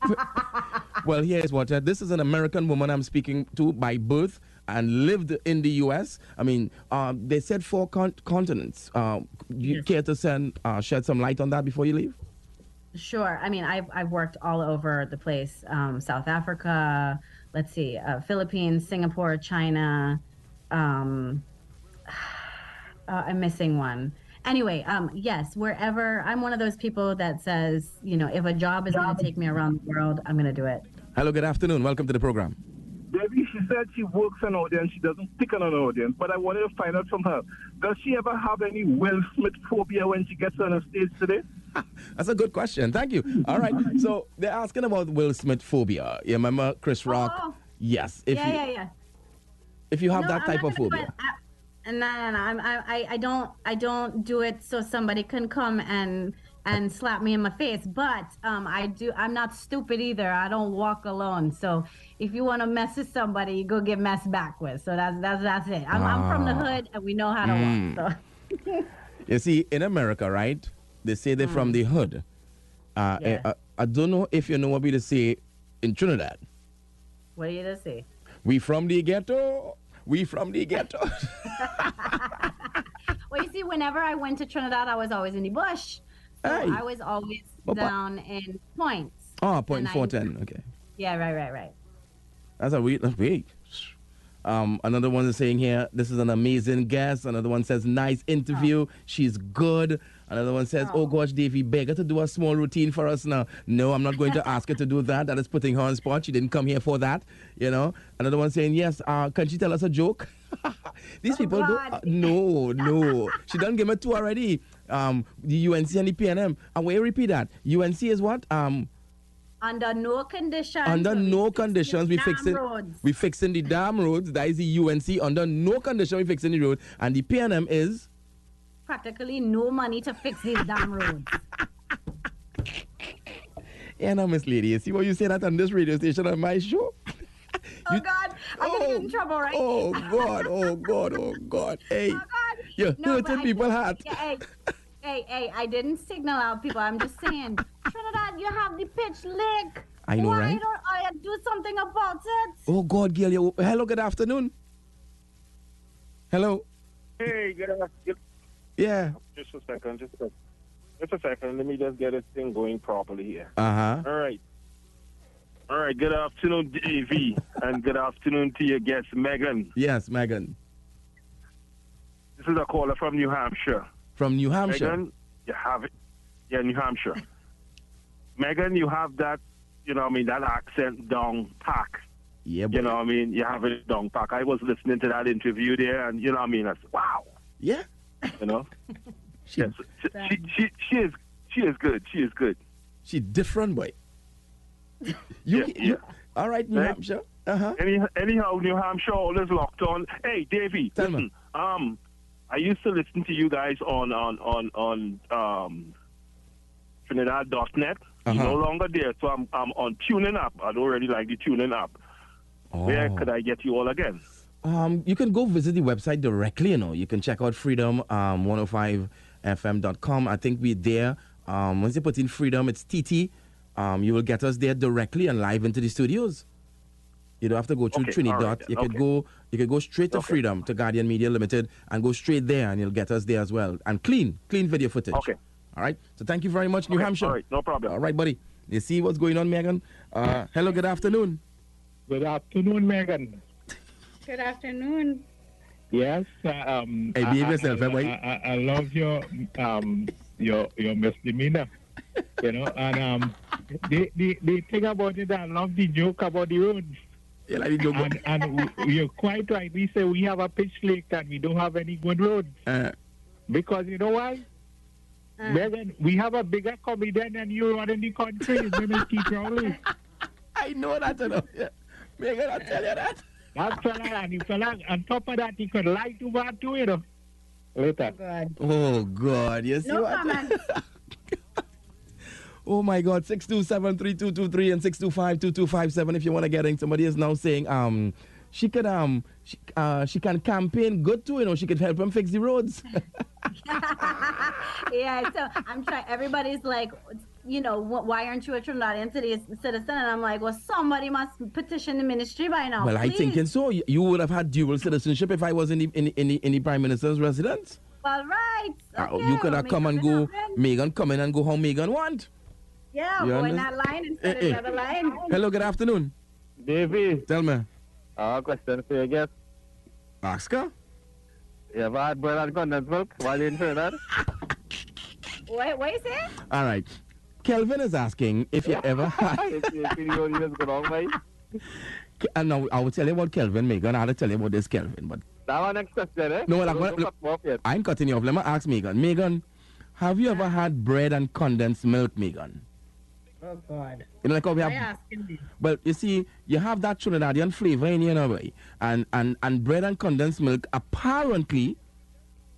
well, here's what. Uh, this is an American woman I'm speaking to by birth and lived in the U.S. I mean, uh, they said four con- continents. Uh, you Yes. care to send, uh, shed some light on that before you leave? Sure. I mean, I've I've worked all over the place. Um, South Africa. Let's see, uh, Philippines, Singapore, China. Um, uh, I'm missing one. Anyway, um, yes, wherever I'm one of those people that says, you know, if a job is going to take me around the world, I'm going to do it. Hello, good afternoon. Welcome to the program. Debbie, she said she works an audience. She doesn't pick on an audience. But I wanted to find out from her, does she ever have any Will Smith phobia when she gets on a stage today? That's a good question. Thank you. All right. So they're asking about Will Smith phobia. You remember Chris oh. Rock? Oh. Yes. If yeah, you yeah, yeah. if you have No, that type of phobia. No, no, no. I'm, I, I, I don't, I don't do it so somebody can come and and slap me in my face. But um, I do. I'm not stupid either. I don't walk alone. So if you want to mess with somebody, you go get messed back with. So that's that's that's it. I'm, I'm from the Ah. hood, and we know how to Mm. walk. So You see, in America, right? They say they're from the hood. Uh, Mm. Yeah. I, I don't know if you know what we to say in Trinidad. what do you just say? We from the ghetto. We from the ghetto. Well, you see, whenever I went to Trinidad, I was always in the bush. So Hey. I was always but- down in points. oh, point And I- four ten. Okay. Yeah, right, right, right. That's a weird. That's big. Um, another one is saying here, this is an amazing guest. Another one says, nice interview. She's good. Another one says, oh, gosh, Davey, beg her to do a small routine for us now. No, I'm not going to ask her to do that. That is putting her on spot. She didn't come here for that, you know. Another one saying, yes, uh, can she tell us a joke? These Oh, people. God. Uh, no, no. she done give me two already. Um, the UNC and the PNM. And where you repeat that? UNC is what? Um, Under no conditions. under we no conditions we fixing roads. we fixing the damn roads. That is the UNC. Under no condition we fixing the road. And the PNM is practically no money to fix these damn roads. yeah, no, Miss Lady. You see what you say that on this radio station on my show? Oh You- God, I'm gonna get in trouble, right? Oh God! Oh God! Oh God! Hey, Oh, God. you're No, but hurting I people's heart. Yeah, hey, hey, hey, I didn't signal out people. I'm just saying, Trinidad, you have the pitch lake. I know, Why right? don't I do something about it? Oh God, Gail. You, hello. Good afternoon. Hello. Hey, good afternoon. Yeah. Just a second, just a, just a second. Let me just get this thing going properly here. Uh huh. All right. All right. Good afternoon, Davey, and good afternoon to your guest, Megan. Yes, Megan This is a caller from New Hampshire. from New Hampshire. Megan, you have it. Yeah, New Hampshire. Megan, you have that, you know what I mean, that accent down pack. Yeah, boy. You know what I mean? You have it down pack. I was listening to that interview there, and you know what I mean? I said, wow, Yeah. you know? She, yes. She, she, she, she is she is good. She is good. she different, boy. You, Yeah, you yeah. all right, New Right. Hampshire. Uh huh. Any, anyhow, New Hampshire always locked on. Hey, Davey, Tell me. listen. Um, I used to listen to you guys on on on on um, Trinidad.net. You're Uh-huh. no longer there, so I'm I'm on tuning up. I don't really like the tuning up. Where Oh. could I get you all again? Um, you can go visit the website directly. You know, you can check out freedom um, 105fm.com. I think we're there. Um, once you put in freedom, it's TT. Um, you will get us there directly and live into the studios. You don't have to go through Okay, Trinidad. all right then, you could okay. go. You could go straight to Okay. Freedom to Guardian Media Limited and go straight there, and you'll get us there as well. And clean, clean video footage. Okay. All right. So thank you very much, New Okay, Hampshire. all right, no problem. All right, buddy. You see what's going on, Megan? Uh, hello. Good afternoon. Good afternoon, Megan. Good afternoon. Yes. uh, Um, Hey, behave I- yourself, I, eh. I, I, I love your um your your misdemeanor. You know, and um, the, the the thing about it, I love the joke about the roads. You like the joke, boy? And and we, you're quite right. We say we have a pitch lake and we don't have any good roads Uh, because you know why? Uh, Megan, we have a bigger comedian than you running the country. His name is Keith Rowley. I know that. You know. Yeah. Megan, I tell you that. That fella, and the fella, on top of that, he could lie to that too, you know. Later. Good. Oh God, you see No what? oh my God, six two seven three two two three and six two five two two five seven. If you want to get in, somebody is now saying um she could um she, uh she can campaign good too. You know she could help him fix the roads. yeah, so I'm trying. Everybody's like, you know, why aren't you a Trinidadian citi- citizen? And I'm like, well, somebody must petition the ministry by now. well, I please. thinking so. You- would have had dual citizenship if I was in the in in the, in the prime minister's residence. Well, right. Uh, you could have make come and go. happen. Megan come in and go home. Megan want. Yeah, You go in understand? that line instead Eh, of the eh. other line. Hello, good afternoon. Davey, Tell me, uh, question for you, guess. Ask her. You ever had bread and condensed milk while you're in Trinidad? What, what you say? All right. Kelvin is asking if you ever had. If you feel you only just go wrong, mate. And now I will tell you about Kelvin, Megan. I'll tell you about this Kelvin. But That one next question, eh? No, well, I'm Don't- gonna- don't cut me. I'm cutting you off. Let me ask Megan. Megan, have you ever had bread and condensed milk, Megan? Oh, God. You know, like we have. Well, you see, you have that Trinidadian flavor in you, know, and and and bread and condensed milk apparently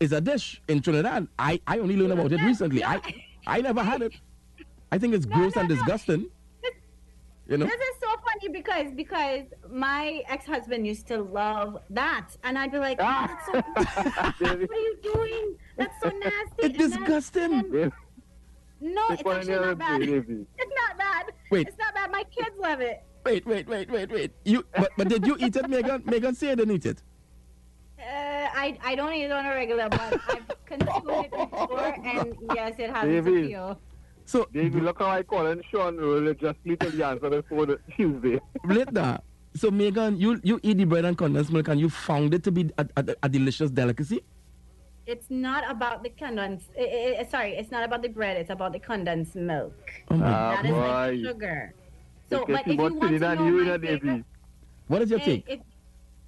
is a dish in Trinidad. I I only learned about it recently. I I never had it. I think it's gross no, and no. disgusting. You know. This is so funny because because my ex-husband used to love that, and I'd be like. "Oh, that's so, "What are you doing? That's so nasty." It's And disgusting. No, Take it's actually not bad. baby. It's not bad. Wait. it's not bad. My kids love it. Wait, wait, wait, wait, wait. You but, but did you eat it, Megan? Megan say you didn't eat it. Uh, I I don't eat it on a regular, but I've consumed it before, and yes, it has its Baby. appeal. So Davey, look how I call and Sean religiously till the answer is for the Tuesday. later. So Megan, you you eat the bread and condensed milk, and you found it to be a, a, a delicious delicacy. It's not about the condensed. i i sorry, it's not about the bread. It's about the condensed milk. Oh my! Ah, that is like sugar. So, but if you want to know my in a Davey. favorite, what is your eh, take? if-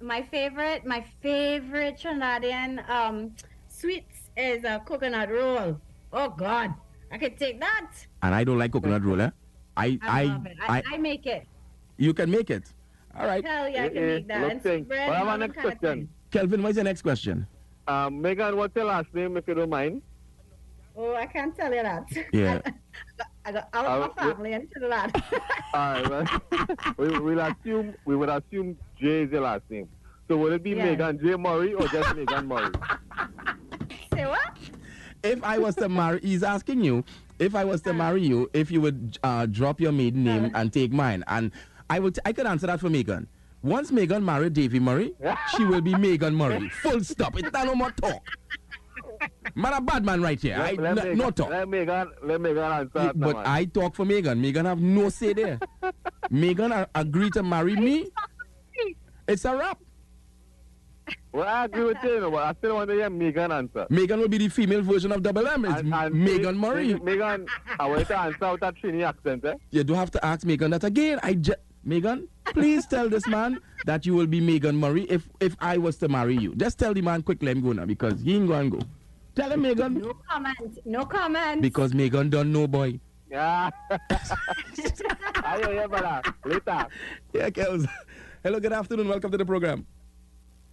my favorite, my favorite Trinidadian um, sweets is a coconut roll. Oh God, I could take that. And I don't like coconut roll. Eh? I I, I love it. I, I, I make it. you can make it. All right, Hell yeah, I can Eh, eh, make that. look And thing. spread What and about all that next question? Kelvin, what's your next question? Um, Megan, what's your last name if you don't mind? Oh, I can't tell you that. Yeah. I got all of Uh, my family into that. All right, we, we'll assume we would assume J is your last name. So will it be Yeah. Megan J Murray or just Megan Murray? Say what? If I was to marry, he's asking you if I was to marry you, if you would uh, drop your maiden name and take mine, and I would, I could answer that for Megan. Once Megan married Davy Murray, she will be Megan Murray. Full stop. It's not no more talk. Man, a bad man right here. I, Let- let no, Megan- no talk. Let Megan, let Megan answer But man. I talk for Megan. Megan have no say there. Megan a- agree to marry me. It's a wrap. Well, I agree with you, but I still want to hear Megan answer. Megan will be the female version of Double M. It's And- and Megan Murray. Megan, I want to answer with that Trini accent, eh? You do have to ask Megan that again. I ju- Megan, please tell this man that you will be Megan Murray if if I was to marry you. Just tell the man quickly I'm going now because he ain't going to go. Tell him Megan No comment. No comment. because Megan don't know boy. Yeah. I hear you, brother. Later. Yeah, Kels. Hello, good afternoon. Welcome to the program.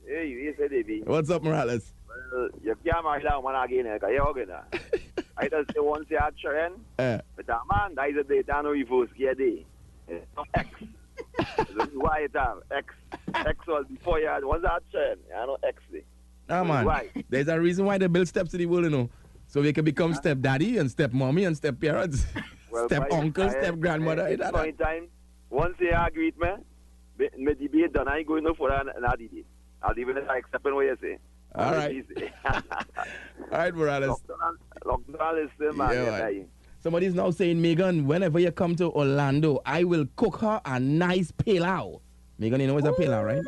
Hey, you say, Davey. What's up, Morales? Well, you can't marry that one again, eh? 'cause you're gonna. I just say once you're trend, Uh, but that man, that is a day, that no reverse gear day. It's not X. This is why it's um, X. X was before you had, what's that trend? I know X day. nah, man. Why? There's a reason why they build steps to the world, you know. So we can become step daddy and step mommy and step parents, step uncle, I- step grandmother. Eh, that- At point time, once they agree with me, me, me debate done, I ain't going no than that debate. I'll even accept what you say. All right. All right, Morales. Lockdown, lockdown is still, man. Yeah, dying. Somebody's now saying, Megan, whenever you come to Orlando, I will cook her a nice pilau. Megan, you know what's a pilau, right?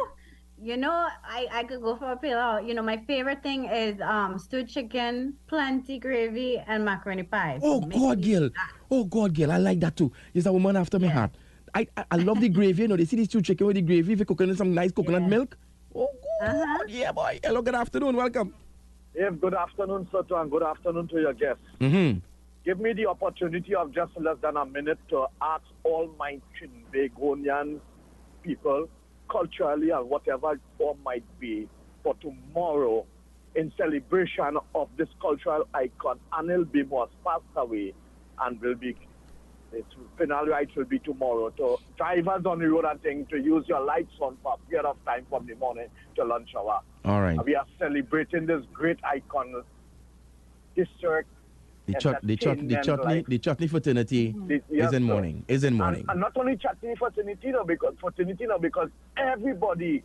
You know, I, I could go for a pilau. You know, my favorite thing is um stewed chicken, plenty gravy, and macaroni pie. Oh, God, me Gil. that. Oh, God, Gil. I like that too. He's a woman after my heart. I, I, I love the gravy. You know, they see these two chicken with the gravy. If you cooking in some nice coconut Yeah. milk. Oh, good. Uh-huh. Yeah, boy. Hello, good afternoon. Welcome. Yes, good afternoon, sir, and good afternoon to your guests. Mm-hmm. Give me the opportunity of just less than a minute to ask all my Trinbagonian people, culturally and whatever form might be, for tomorrow, in celebration of this cultural icon, Anil Bheem was passed away and will be, its funeral rites will be tomorrow. So drivers on the road and thing, to use your lights on for a period of time from the morning to lunch hour. All right. We are celebrating this great icon, historic. The, chut, the, chut, the, chutney, life. the chutney fraternity The- is in sir. morning. Is in morning. And, and not only chutney fraternity, Tinitino because for Tinitino because everybody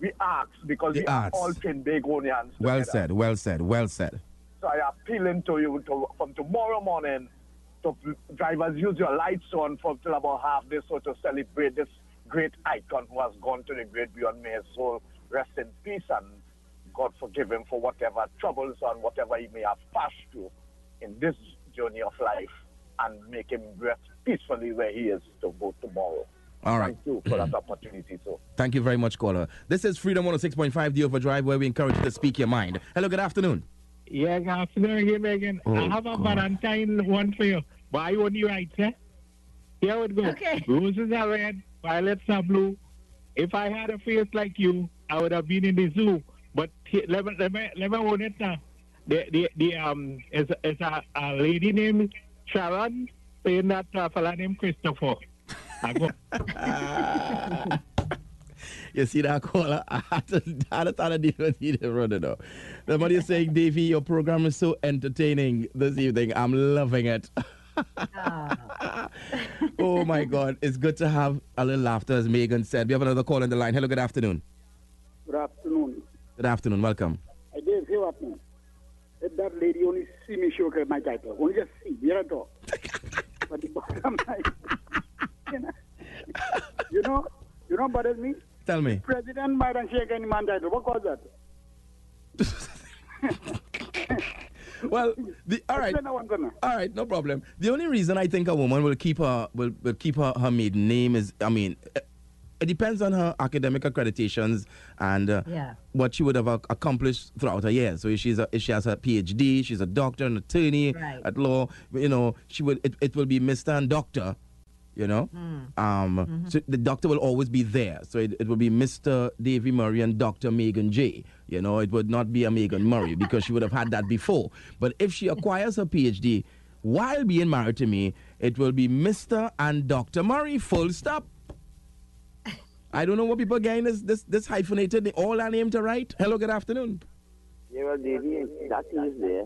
we ask because The we arts. are all Trinbagonians. well together. said. Well said. Well said. So I appealing to you to, from tomorrow morning to drivers use your lights on for till about half this so to celebrate this great icon who has gone to the great beyond. May his soul rest in peace and God forgive him for whatever troubles and whatever he may have passed through in this journey of life and make him rest peacefully where he is to go tomorrow. All right. Thank you for that opportunity, So. Thank you very much, caller. This is Freedom 106.5, the Overdrive, where we encourage you to speak your mind. Hello, good afternoon. Yeah, good afternoon again, Megan. Oh, I have a God. Valentine one for you. But I only right, eh? Here it goes. Okay. Roses are red, violets are blue. If I had a face like you, I would have been in the zoo. But he- let me, let me, let me own it now. The, the, the, um, is, is a, a lady named Sharon playing that uh, fella named Christopher. You see that caller? I had to, I had to start a deal with you, brother. Though. Somebody is saying, Davey, your program is so entertaining this evening. I'm loving it. oh my God. It's good to have a little laughter, as Megan said. We have another call on the line. Hello, good afternoon. Good afternoon. Good afternoon. Welcome. I did say what man. That lady only see me show her my title, only just see, you know, talk. but the bottom line, you know, you know, you know, bothers me. Tell me. President Biden shake any man title. What caused that? Well, the, all right. Explain that one, Gunnar. All right, no problem. The only reason I think a woman will keep her will, will keep her, her maiden name is, I mean, it, depends on her academic accreditations and uh, Yeah. what she would have ac- accomplished throughout her years. So if she's a, if she has her PhD, she's a doctor, an attorney Right. at law. You know, she would it, it will be Mr. and Doctor. You know, um, so the doctor will always be there. So it, it will be Mr. Davy Murray and Dr. Megan J. You know, it would not be a Megan Murray because she would have had that before. But if she acquires her PhD while being married to me, it will be Mr. and Dr. Murray. Full stop. I don't know what people getting this this this hyphenated they all are named to write. Hello, good afternoon. Yeah, well, Davey, that is there.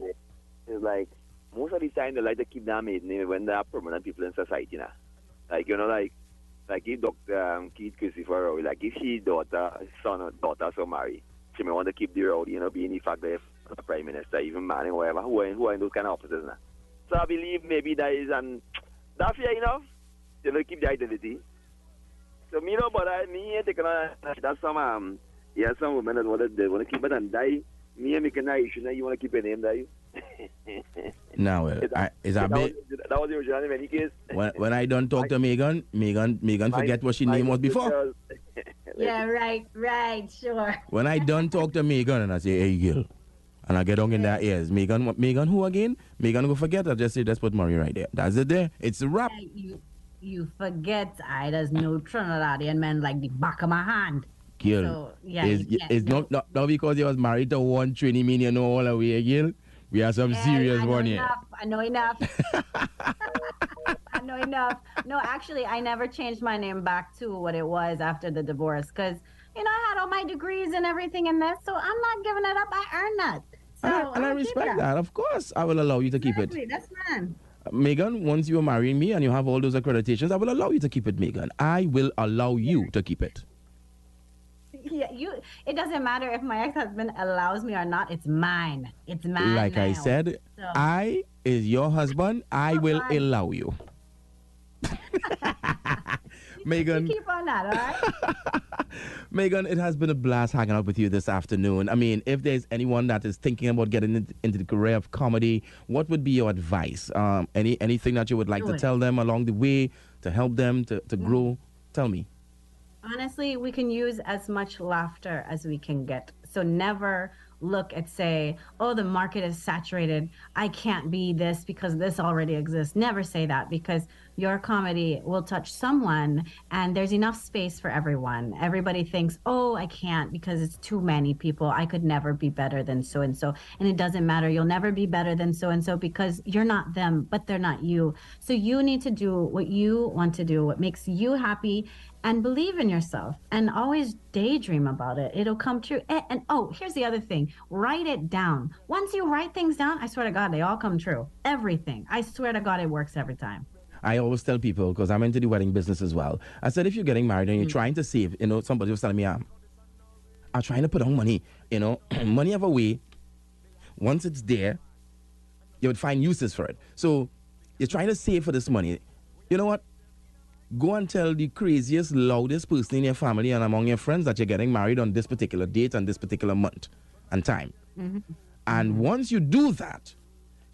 It's like, most of the time they like to keep their maiden name when they are prominent people in society now. Like, you know, like, like if Dr. Um, Keith Christopher Rowley, like if she daughter, son or daughter so marry, she may want to keep the role, you know, being the fact that the prime minister, even man, or whatever, who are, who are in those kind of offices now. So I believe maybe that is an, that fair enough, you know, keep the identity. So me no, but I, me ain't taking on, that's some, um, yeah, some women that want to, they want to keep it and die. Me and making that issue, now you want to keep your name, die. Now, uh, I, is that that, big? was, that was the original in any case. When, when I don't talk to Megan, Megan, Megan forget what she name was before. Yeah, right, right, sure. When I don't talk to Megan and I say, hey, girl, and I get on in their ears, Megan, Megan who again? Megan go forget. I just say, that's put Murray right there. That's it there. It's a wrap. You, forget, I there's no Trinidadian men like the back of my hand. Girl, So, yeah, it's, it's not, not, not because you was married to one Trini mean you know all the way, girl. We are some Yeah, serious one here. I know enough. I know enough. No, actually, I never changed my name back to what it was after the divorce because, you know, I had all my degrees and everything in this, so I'm not giving it up. I earned that. So And I, and I respect that. Of course, I will allow you to keep it. That's fine. Megan, once you are marrying me and you have all those accreditations, I will allow you to keep it, Megan. I will allow you to keep it. Yeah, you. It doesn't matter if my ex-husband allows me or not. It's mine. It's mine. like I said, So- I is your husband. I will allow you. Megan, Keep on that, all right? Megan, it has been a blast hanging out with you this afternoon. I mean, if there's anyone that is thinking about getting into the career of comedy, what would be your advice? Um, any anything that you would like Do to it. tell them along the way to help them to, to grow? Tell me. honestly, we can use as much laughter as we can get. So never look at say, oh, the market is saturated. I can't be this because this already exists. Never say that because your comedy will touch someone and there's enough space for everyone. Everybody thinks, oh, I can't because it's too many people. I could never be better than so and so. And it doesn't matter. You'll never be better than so and so because you're not them, but they're not you. So you need to do what you want to do, what makes you happy and believe in yourself and always daydream about it. It'll come true. And, and oh, here's the other thing write it down. Once you write things down, I swear to God, they all come true. Everything. I swear to God, it works every time. I always tell people because I'm into the wedding business as well. I said if you're getting married and you're mm. trying to save, you know, somebody was telling me, I'm, I'm trying to put on money, you know, money of a way. Once it's there, you would find uses for it. So you're trying to save for this money. You know what? Go and tell the craziest, loudest person in your family and among your friends that you're getting married on this particular date and this particular month. and time. Mm-hmm. And once you do that,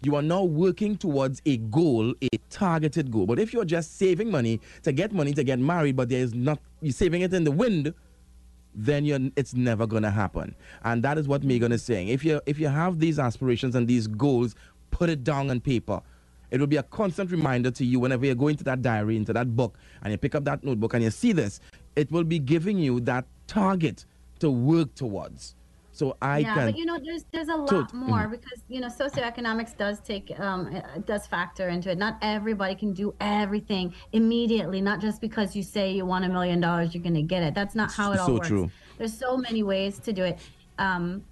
you are now working towards a goal, a targeted goal. But if you're just saving money to get money to get married, but there is not you're saving it in the wind, then you're, it's never gonna happen. And that is what Megan is saying. If you if you have these aspirations and these goals, put it down on paper. It will be a constant reminder to you whenever you go into that diary, into that book, and you pick up that notebook and you see this. It will be giving you that target to work towards. So I yeah, can. but you know, there's there's a lot So- more mhm. because you know socioeconomics does take um does factor into it. Not everybody can do everything immediately. Not just because you say you want a million dollars, you're gonna get it. That's not how it all So works. true. There's so many ways to do it. Um,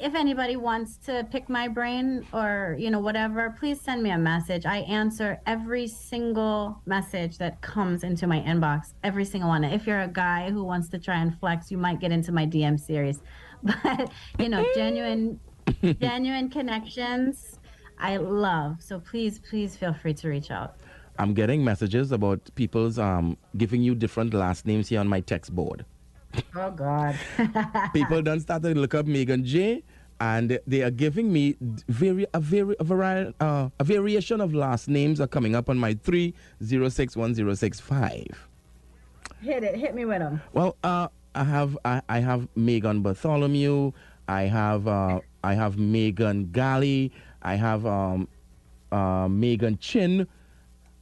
if anybody wants to pick my brain or you know whatever, please send me a message. I answer every single message that comes into my inbox, every single one. If you're a guy who wants to try and flex, you might get into my DM series. But you know, genuine, genuine connections, I love. So please, please feel free to reach out. I'm getting messages about people's um giving you different last names here on my text board. Oh God. People don't start to look up Megan J, and they are giving me very a, vari- a, vari- uh, a variation of last names are coming up on my three zero six one zero six five. Hit it. Hit me with them. Well, uh, I have I, I have Megan Bartholomew. I have uh, I have Megan Galley. I have um, uh, Megan Chin.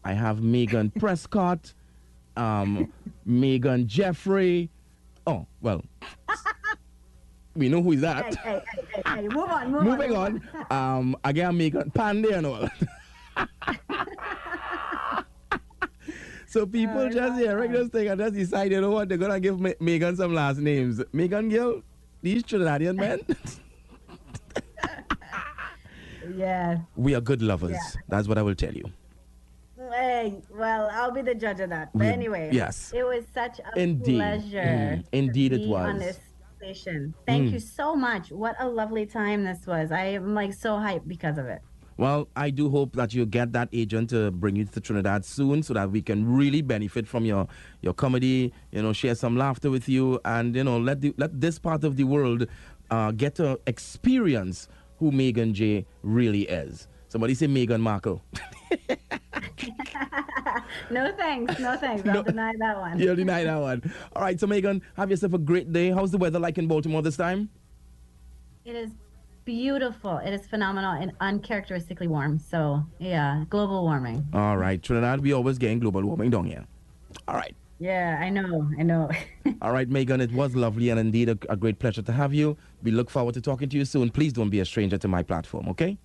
I have Megan Prescott. Um, Megan Jeffrey. Oh well, we know who is that. Hey, hey, hey. Move on. Move Moving on. on, um, again, Megan Pandey and all. so people just hearing this thing and just decide, you know what, they're gonna give Ma- Megan some last names. Megan Gill, these Trinidadian men, Yeah. we are good lovers. Yeah. That's what I will tell you. Hey, well, I'll be the judge of that. But anyway, yes. it was such a Indeed. pleasure. Mm, indeed it be On was. this station. Thank Mm. you so much. What a lovely time this was. I am like so hyped because of it. Well, I do hope that you get that agent to bring you to Trinidad soon so that we can really benefit from your, your comedy, you know, share some laughter with you and, you know, let, the, let this part of the world uh, get to experience who Megan J really is. Somebody say Meghan Markle. No thanks. No thanks. I'll deny that one. You'll deny that one. All right, so Megan, have yourself a great day. How's the weather like in Baltimore this time? It is beautiful. It is phenomenal and uncharacteristically warm. So, yeah, global warming. All right, Trinidad, we always getting global warming down here. All right. Yeah, I know. I know. All right, Megan, it was lovely and indeed a, a great pleasure to have you. We look forward to talking to you soon. Please don't be a stranger to my platform, okay?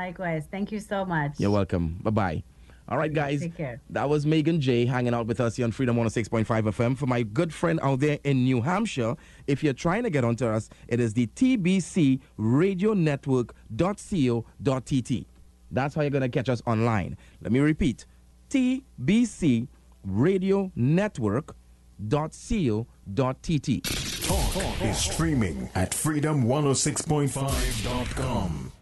Likewise. Thank you so much. You're welcome. Bye bye. All right, guys. Take care. That was Megan J hanging out with us here on Freedom 106.5 FM. For my good friend out there in New Hampshire, if you're trying to get onto us, it is the TBC Radio Network.co.tt. That's how you're going to catch us online. Let me repeat TBC Radio Network.co.tt. Talk is streaming at freedom106.5.com.